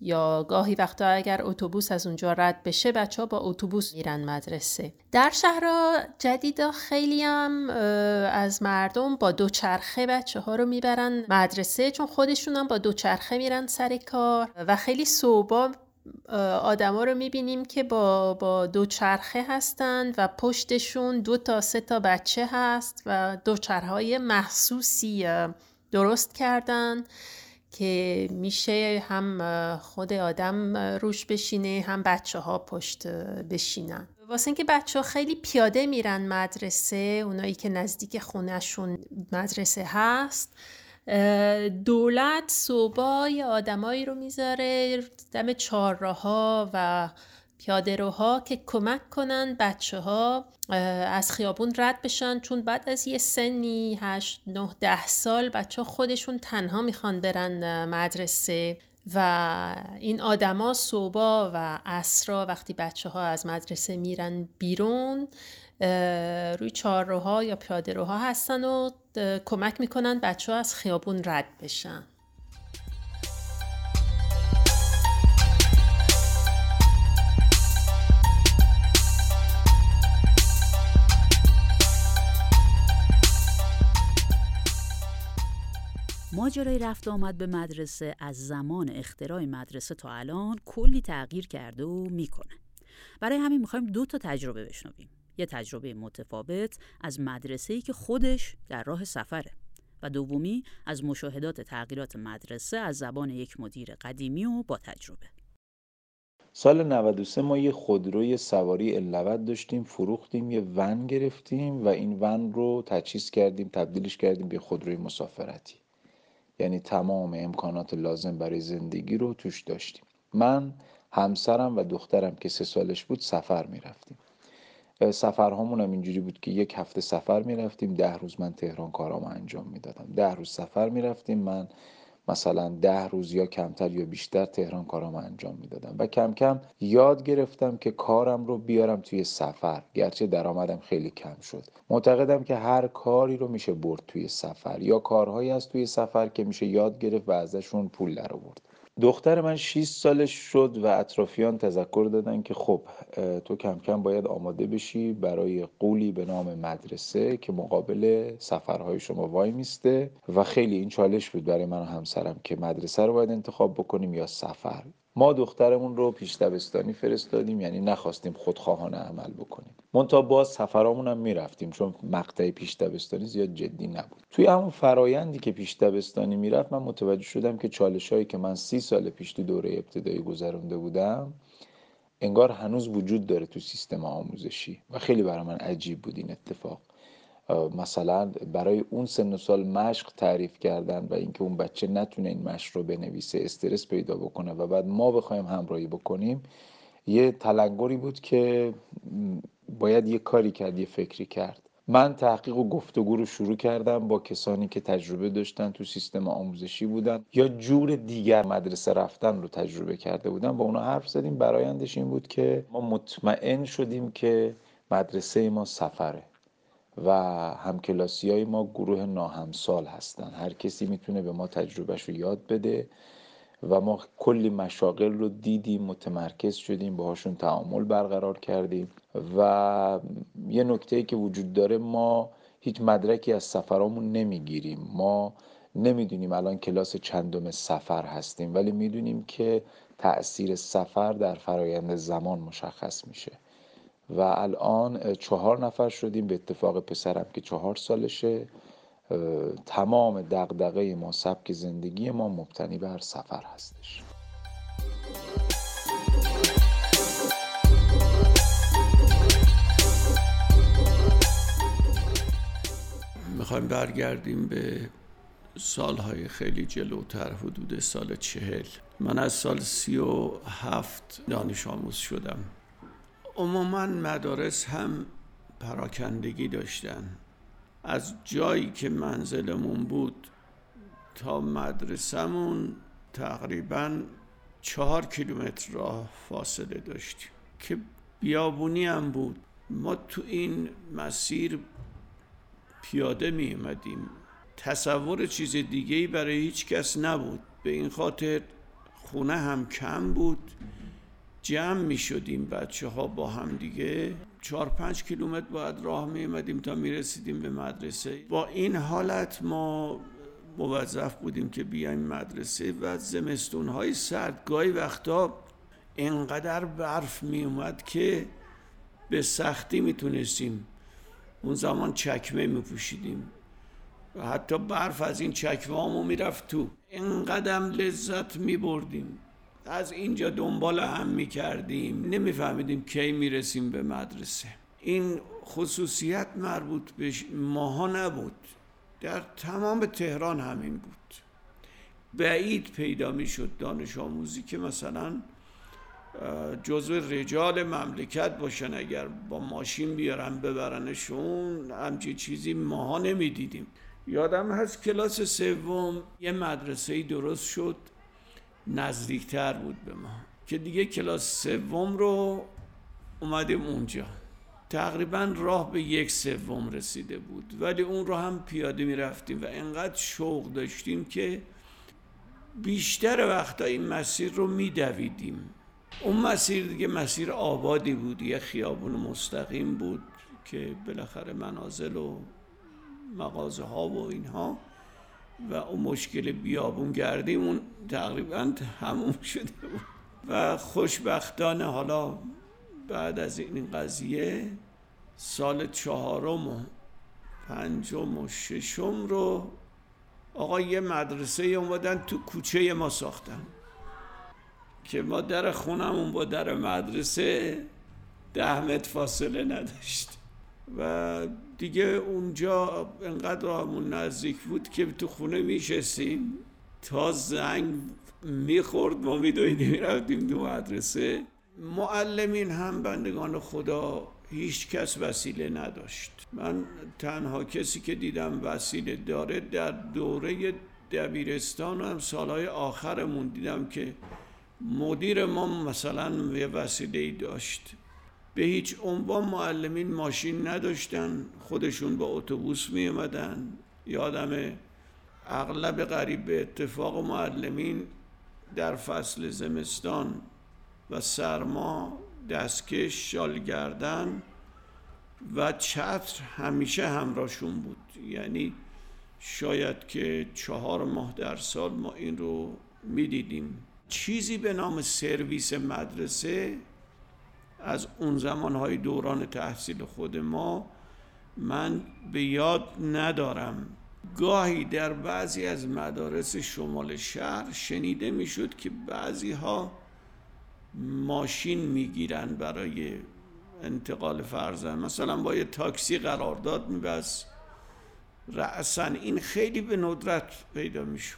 یا گاهی وقتا اگر اتوبوس از اونجا رد بشه بچه ها با اتوبوس میرن مدرسه. در شهرها جدیدا خیلی هم از مردم با دوچرخه بچه ها رو می‌برن مدرسه چون خودشون هم با دوچرخه میرن سر کار و خیلی صوبا آدما رو می‌بینیم که با, با دوچرخه هستند و پشتشون دو تا سه تا بچه هست و دوچرهای محسوسی درست کردن که میشه هم خود آدم روش بشینه هم بچه ها پشت بشینن. واسه اینکه بچه ها خیلی پیاده میرن مدرسه اونایی که نزدیک خونهشون مدرسه هست دولت صوبا آدمایی رو می‌ذاره دم چهارراها و پیاده روها که کمک کنن بچه ها از خیابون رد بشن. چون بعد از یه سنی هشت نه ده سال بچه ها خودشون تنها می‌خوان برن مدرسه. و این آدما صوبا و اسرا وقتی بچه ها از مدرسه میرن بیرون روی چهارروها یا پیاده روها هستن و کمک می‌کنن بچه ها از خیابون رد بشن. ماجرای رفت آمد به مدرسه از زمان اختراع مدرسه تا الان کلی تغییر کرده و می‌کنه. برای همین می‌خوایم دو تا تجربه بشنویم. یه تجربه متفاوت از مدرسه‌ای که خودش در راه سفره و دومی از مشاهدات تغییرات مدرسه از زبان یک مدیر قدیمی و با تجربه. سال 93 ما یه خودروی سواری اللوت داشتیم فروختیم یه ون گرفتیم و این ون رو تجهیز کردیم تبدیلش کردیم به خودروی مسافرتی. یعنی تمام امکانات لازم برای زندگی رو توش داشتیم. من همسرم و دخترم که سه سالش بود سفر می‌رفتیم. سفرهامون هم اینجوری بود که یک هفته سفر می‌رفتیم ده روز من تهران کارامو انجام می‌دادم. ده روز سفر می‌رفتیم من مثلا ده روز یا کمتر یا بیشتر تهران کارامو انجام می‌دادم. و کم کم یاد گرفتم که کارم رو بیارم توی سفر. گرچه درآمدم خیلی کم شد. معتقدم که هر کاری رو میشه برد توی سفر. یا کارهایی از توی سفر که میشه یاد گرفت و ازشون پول در آورد دختر من 6 سالش شد و اطرافیان تذکر دادن که خب تو کم کم باید آماده بشی برای قولی به نام مدرسه که مقابل سفرهای شما وای میسته و خیلی این چالش بود برای من و همسرم که مدرسه رو باید انتخاب بکنیم یا سفر. ما دخترمون رو پیش دبستانی فرستادیم یعنی نخواستیم خودخواهانه عمل بکنیم. منتها باز سفرامون هم می‌رفتیم چون مقطع پیش دبستانی زیاد جدی نبود. توی همون فرایندی که پیش دبستانی می‌رفت من متوجه شدم که چالش هایی که من سی سال پیش تو دوره ابتدایی گذرونده بودم انگار هنوز وجود داره تو سیستم آموزشی و خیلی برای من عجیب بود این اتفاق. مثلا برای اون سن و سال مشق تعریف کردن و اینکه اون بچه نتونه این مشق رو بنویسه استرس پیدا بکنه و بعد ما بخوایم همراهی بکنیم یه تلنگری بود که باید یه کاری کرد یه فکری کرد. من تحقیق و گفتگو رو شروع کردم با کسانی که تجربه داشتن تو سیستم آموزشی بودن یا جور دیگر مدرسه رفتن رو تجربه کرده بودن با اونا حرف زدیم. برایندش این بود که ما مطمئن شدیم که مدرسه ما سفره. و همکلاسی های ما گروه ناهمسال هستن. هر کسی می‌تونه به ما تجربهش رو یاد بده و ما کلی مشاغل رو دیدیم متمرکز شدیم باهاشون تعامل برقرار کردیم و یه نکته که وجود داره ما هیچ مدرکی از سفرامون نمی‌گیریم. ما نمی‌دونیم الان کلاس چندم سفر هستیم ولی می‌دونیم که تأثیر سفر در فرایند زمان مشخص میشه. و الان چهار نفر شدیم. به اتفاق پسرم که چهار سالشه. تمام دقدقه ما سبک زندگی ما مبتنی بر سفر هستش. می‌خوایم برگردیم به سالهای خیلی جلوتر حدود سال چهل. من از سال سی و هفت دانش آموز شدم. عموما مدارس هم پراکندگی داشتن. از جایی که منزلمون بود تا مدرسهمون تقریبا چهار کیلومتر راه فاصله داشتیم که بیابونی هم بود. ما تو این مسیر پیاده می اومدیم. تصور چیز دیگه ای برای هیچ کس نبود. به این خاطر خونه هم کم بود. جمع می شدیم بچه ها با هم دیگه. چهار پنج کیلومتر باید راه می تا می رسیدیم به مدرسه. با این حالت ما موظف بودیم که بیایم مدرسه و زمستون های سرد. گاهی وقتا انقدر برف می اومد که به سختی می‌تونستیم اون زمان چکمه می پوشیدیم. و حتی برف از این چکمه همو می‌رفت تو. اینقدر لذت می بردیم. از اینجا دنبال هم می‌کردیم. نمیفهمیدیم کی می‌رسیم به مدرسه. این خصوصیت مربوط به ماها نبود. در تمام تهران همین بود. بعید پیدا می‌شد دانش آموزی که مثلا جزو رجال مملکت باشن. اگر با ماشین بیارن ببرنشون همچی چیزی ماها نمی‌دیدیم. یادم هست کلاس سوم یه مدرسه درست شد. نزدیکتر بود به ما. که دیگه کلاس سوم رو اومدیم اونجا. تقریبا راه به یک سوم رسیده بود. ولی اون رو هم پیاده می رفتیم و انقدر شوق داشتیم که بیشتر وقتا این مسیر رو می دویدیم. اون مسیر دیگه مسیر آبادی بود. یه خیابون مستقیم بود که بالاخره منازل و مغازه ها و اینها. و اون مشکل بیابون گردیم اون تقریبا همون شده بود. و خوشبختانه حالا بعد از این قضیه سال چهارم و پنجم و ششم رو آقا یه مدرسه اومدن تو کوچه ما ساختن که ما در خونمون با در مدرسه ده متر فاصله نداشت. و دیگه اونجا انقدر همون نزدیک بود که تو خونه میشستیم. تا زنگ می‌خورد ما میدویدیم می‌رفتیم دو مدرسه. معلمین هم بندگان خدا هیچ کس وسیله نداشت. من تنها کسی که دیدم وسیله داره در دوره دبیرستان هم سالهای آخرمون دیدم که مدیر ما مثلا یه وسیله داشت. به هیچ عنوان معلمین ماشین نداشتن خودشون با اتوبوس می اومدن یادم اغلب قریب به اتفاق معلمین در فصل زمستان و سرما دستکش شال گردن و چتر همیشه همراهشون بود. یعنی شاید که چهار ماه در سال ما این رو می‌دیدیم. چیزی به نام سرویس مدرسه از اون زمانهای دوران تحصیل خود ما من به یاد ندارم. گاهی در بعضی از مدارس شمال شهر شنیده می‌شد که بعضی ها ماشین می‌گیرن برای انتقال فرزن مثلا با یه تاکسی قرارداد میبست. رأسا این خیلی به ندرت پیدا می‌شد.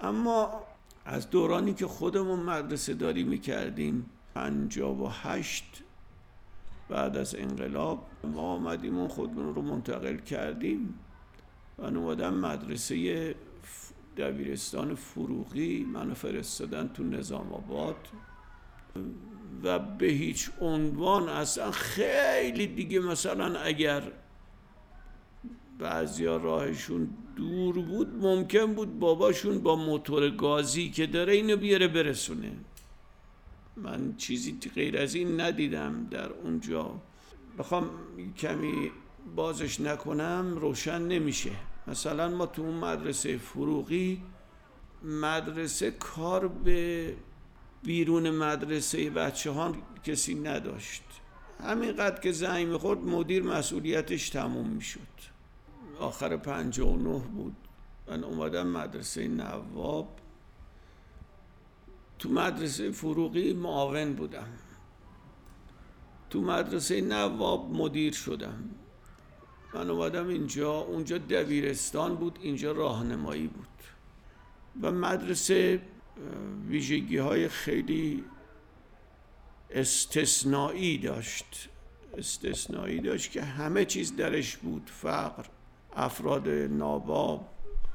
اما از دورانی که خودمون مدرسه داری می‌کردیم پنجاب و هشت بعد از انقلاب ما آمدیم و خودمون رو منتقل کردیم. و اومدم مدرسه دبیرستان فروغی منو فرستادن تو نظام آباد. و به هیچ عنوان اصلا خیلی دیگه مثلا اگر بعضیا راهشون دور بود ممکن بود باباشون با موتور گازی که داره اینو بیاره برسونه. من چیزی غیر از این ندیدم در اونجا. بخوام کمی بازش نکنم روشن نمیشه. مثلا ما تو اون مدرسه فروغی مدرسه کار به بیرون مدرسه بچه ها کسی نداشت. همینقدر که زنگ می‌خورد مدیر مسئولیتش تموم می‌شد. آخر پنج و نه بود. من اومدم مدرسه نواب. تو مدرسه فروغی معاون بودم. تو مدرسه نواب مدیر شدم. من اومدم اینجا اونجا دبیرستان بود اینجا راهنمایی بود. و مدرسه ویژگی های خیلی استثنایی داشت. استثنایی داشت که همه چیز درش بود. فقر افراد ناباب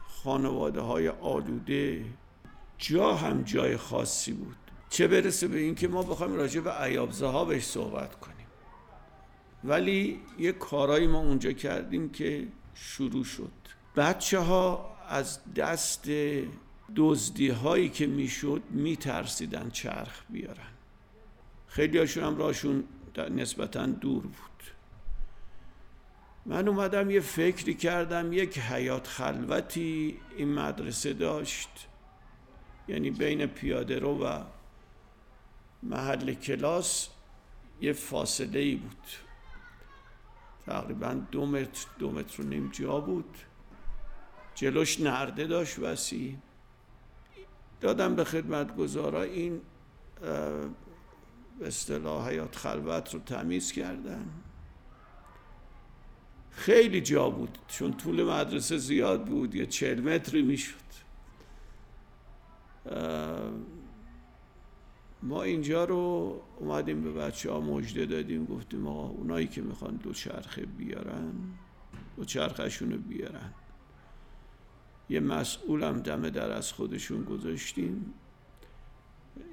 خانواده های آلوده. جا هم جای خاصی بود. چه برسه به اینکه ما بخوایم راجع به ایابزه ها بهش صحبت کنیم. ولی یه کارایی ما اونجا کردیم که شروع شد. بچه ها از دست دزدی هایی که می‌شد میترسیدن چرخ بیارن. خیلی هاشون هم راشون نسبتا دور بود. من اومدم یه فکری کردم یک حیات خلوتی این مدرسه داشت. یعنی بین پیاده رو و محل کلاس یه فاصله ای بود. تقریبا دو متر دو متر و نیم جا بود. جلوش نرده داشت وسیع. دادم به خدمت گذارا این به اصطلاح حیات خلوت رو تمیز کردن. خیلی جا بود چون طول مدرسه زیاد بود یه چهل متری می‌شد. ما اینجا رو اومدیم به بچه ها مجده دادیم گفتیم آقا اونایی که می‌خوان دو چرخه بیارن دو چرخشون رو بیارن. یه مسئولم دم در از خودشون گذاشتیم.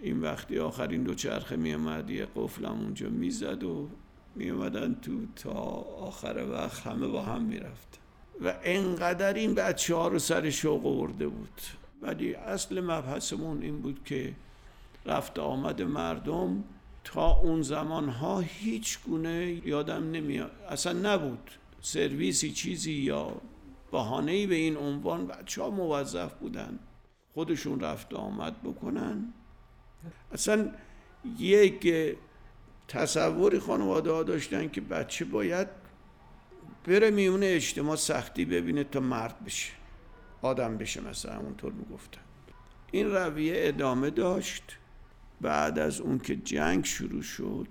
این وقتی آخرین دو چرخه میامد یه قفلم اونجا می‌زد و میامدن تو تا آخر وقت همه با هم می‌رفت و انقدر این بچه ها رو سر شوق ورده بود. ولی اصل مبحثمون این بود که رفت آمد مردم تا اون زمان ها هیچ گونه یادم نمیاد. اصلا نبود سرویسی چیزی یا بهانه‌ای به این عنوان بچه ها موظف بودن خودشون رفت آمد بکنن. اصلا یک تصوری خانواده ها داشتن که بچه باید بره میونه اجتماع سختی ببینه تا مرد بشه. آدم بشه مثلا اونطور می‌گفتن این رویه ادامه داشت. بعد از اون که جنگ شروع شد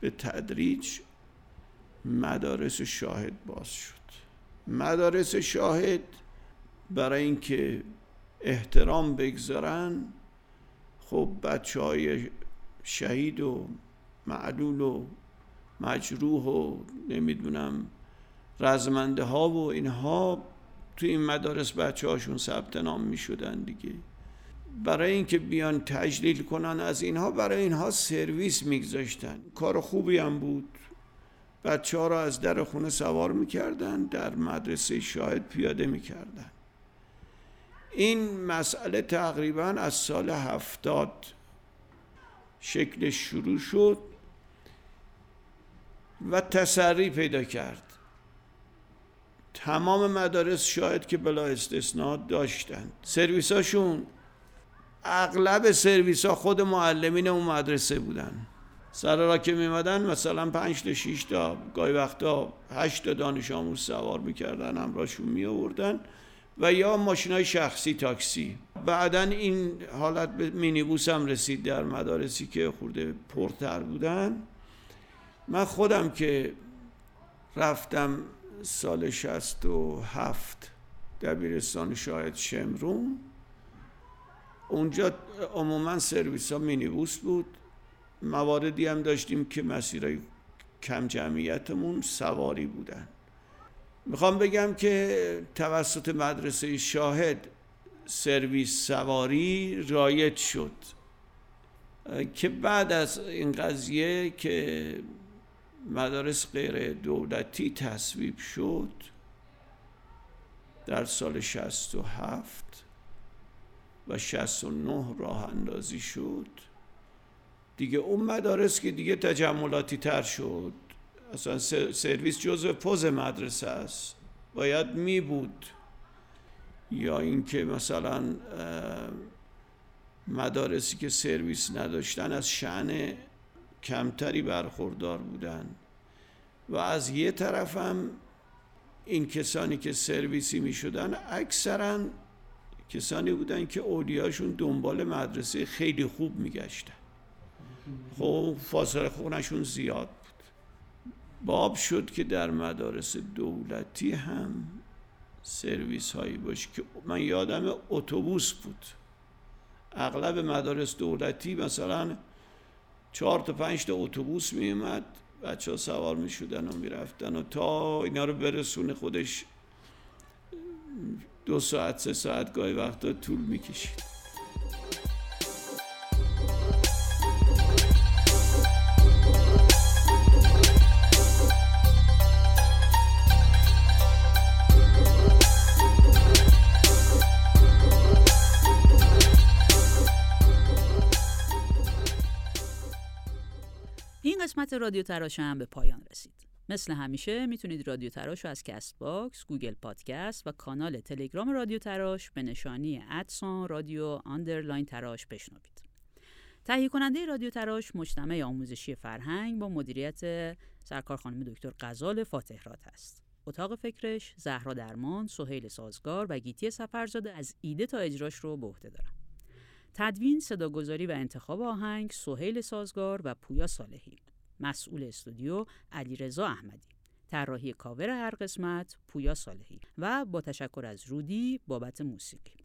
به تدریج مدارس شاهد باز شد. مدارس شاهد برای اینکه احترام بگذارن خب بچه های شهید و معلول و مجروح و نمی‌دونم رزمنده ها و اینها تو این مدارس بچه هاشون ثبت نام می شدن دیگه. برای اینکه بیان تجلیل کنن از اینها برای اینها سرویس میگذاشتن. کار خوبی هم بود. بچه ها را از در خونه سوار می‌کردن در مدرسه شاهد پیاده می‌کردن. این مسئله تقریبا از سال هفتاد شکل شروع شد و تسری پیدا کرد. تمام مدارس شاید که بلا استثناء داشتن سرویساشون اغلب سرویس ها خود معلمین اون مدرسه بودن. سر را که میمدن مثلا پنج تا شیش تا گاهی وقتا هشت تا دانش آموز سوار می‌کردن همراهشون می آوردن و یا ماشین های شخصی تاکسی. بعدا این حالت به مینیبوس هم رسید در مدارسی که خورده پرتر بودن. من خودم که رفتم سال شست و هفت دبیرستان شاهد شمرون. اونجا عموما سرویس ها مینیبوس بود. مواردی هم داشتیم که مسیرهای کم جمعیتمون سواری بودن. می‌خوام بگم که توسط مدرسه شاهد سرویس سواری رایت شد. که بعد از این قضیه که مدارس غیر دولتی تصویب شد در سال 67 و 69 راه اندازی شد. دیگه اون مدارس که دیگه تجملاتی تر شد اصلا سرویس جزء پوز مدرسه است. باید می بود. یا اینکه مثلا مدارسی که سرویس نداشتن از شعن کمتری برخوردار بودن. و از یه طرف هم این کسانی که سرویسی می شدن اکثرا کسانی بودن که اولیاشون دنبال مدرسه خیلی خوب میگشتن. خب فاصله خونشون زیاد بود. باب شد که در مدارس دولتی هم سرویس هایی باشه که من یادم اتوبوس بود. اغلب مدارس دولتی مثلا چهار تا پنج تا اتوبوس میومد بچه ها سوار می شدن و می‌رفتن و تا اینا رو برسونه خودش دو ساعت سه ساعت گاهی وقتا طول می‌کشید. قسمت رادیو تراش هم به پایان رسید مثل همیشه می‌تونید رادیو تراش رو از Castbox، Google Podcast و کانال تلگرام رادیو تراش به نشانی at sign رادیو underline تراش بشنوید. تهیه کننده رادیو تراش مجتمع آموزشی فرهنگ با مدیریت سرکار خانم دکتر غزال فاتحرات است. اتاق فکرش زهرا درمان، سهیل سازگار و گیتی سفرزاده از ایده تا اجراش رو به عهده دارن. تدوین، صداگذاری و انتخاب آهنگ سهیل سازگار و پویا صالحی. مسئول استودیو علیرضا احمدی. طراحی کاور هر قسمت پویا صالحی و با تشکر از رودی بابت موسیقی.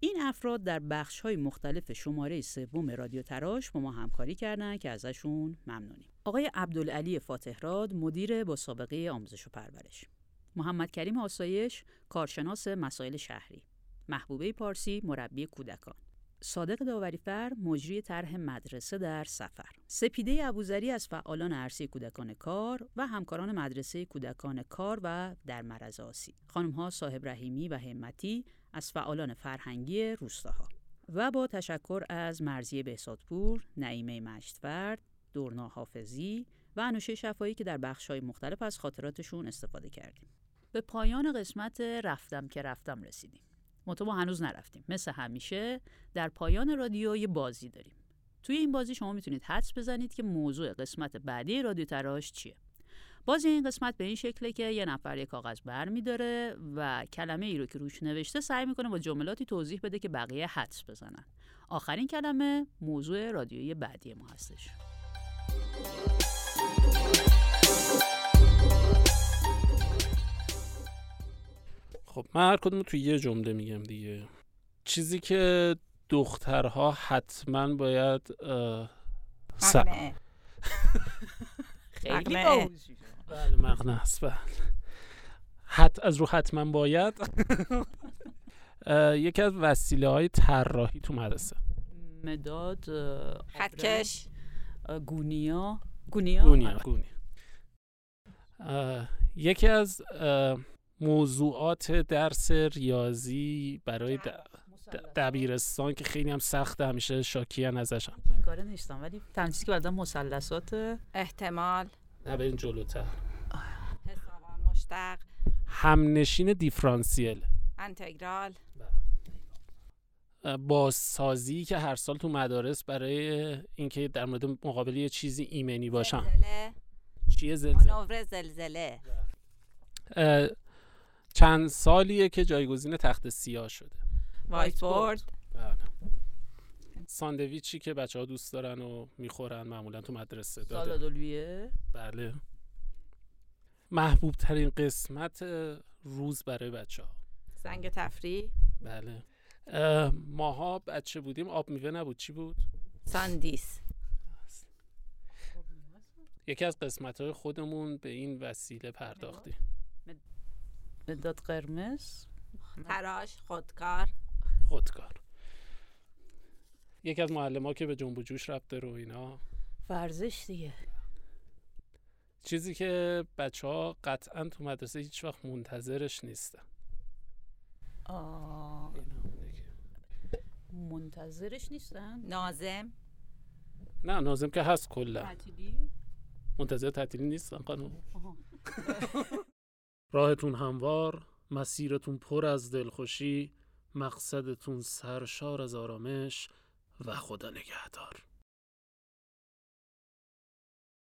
این افراد در بخش های مختلف شماره سوم رادیو تراش با ما همکاری کردند که ازشون ممنونیم. آقای عبدالعلی فاتحراد مدیر با سابقه آموزش و پرورش. محمد کریم آسایش کارشناس مسائل شهری. محبوبه پارسی مربی کودکان. صادق داوریفر مجری طرح مدرسه در سفر سپیده ابوذری از فعالان عرصه کودکان کار و همکاران مدرسه کودکان کار و در مرز آسی خانمها صاحب رحیمی و همتی از فعالان فرهنگی روستاها و با تشکر از مرزی بهسادپور، نعیمه مشتفرد، دورنا حافظی و انوشه شفایی که در بخش‌های مختلف از خاطراتشون استفاده کردیم. به پایان قسمت رفتم که رفتم رسیدیم. ما هنوز نرفتیم. مثل همیشه در پایان رادیو یه بازی داریم. توی این بازی شما می‌تونید حدس بزنید که موضوع قسمت بعدی رادیو تراش چیه. بازی این قسمت به این شکله که یه نفر یه کاغذ بر میداره و کلمه ای رو که روش نوشته سعی می‌کنه با جملاتی توضیح بده که بقیه حدس بزنن. آخرین کلمه موضوع رادیویی بعدی ما هستش. خب من هر کدوم توی یه جمله میگم دیگه. چیزی که دخترها حتما باید س... خیلی بله مغنه است بله. حت از رو حتما باید. یکی از وسیله های طراحی تو مدرسه. مداد خطکش. گونیا. گونیا؟ گونیا, گونیا. یکی از موضوعات درس ریاضی برای دبیرستان که خیلی هم سخت همیشه شاکیان ازشم این کاره نیستم ولی تنسیزی که بعدا مثلثات احتمال. نه برین جلوتر. حسابان مشتق. همنشین دیفرانسیل. انتگرال. بازسازی که هر سال تو مدارس برای اینکه در مورد مقابل یه چیزی ایمنی باشن. زلزله. چیه زلزله؟ زلزله. چند سالیه که جایگزین تخت سیاه شده. وایت بورد بله. ساندویچی که بچه ها دوست دارن و می‌خورن معمولا تو مدرسه داده. سالاد بله. محبوب ترین قسمت روز برای بچه ها زنگ تفریح. بله. ماها بچه بودیم آب میوه نبود. چی بود؟ ساندیس. یکی از قسمت های خودمون به این وسیله پرداختیم. مداد قرمز؟ تراش خودکار. خودکار. یکی از معلم ها که به جنب و جوش رفته رو اینا. ورزش دیگه. چیزی که بچه ها قطعا تو مدرسه هیچ وقت منتظرش نیستن. آه. منتظرش نیستن؟ نازم نه نازم که هست کلا. تعطیلی؟ منتظر تعطیلی نیستن قانون راهتون هموار مسیرتون پر از دلخوشی مقصدتون سرشار از آرامش و خدا نگهدار.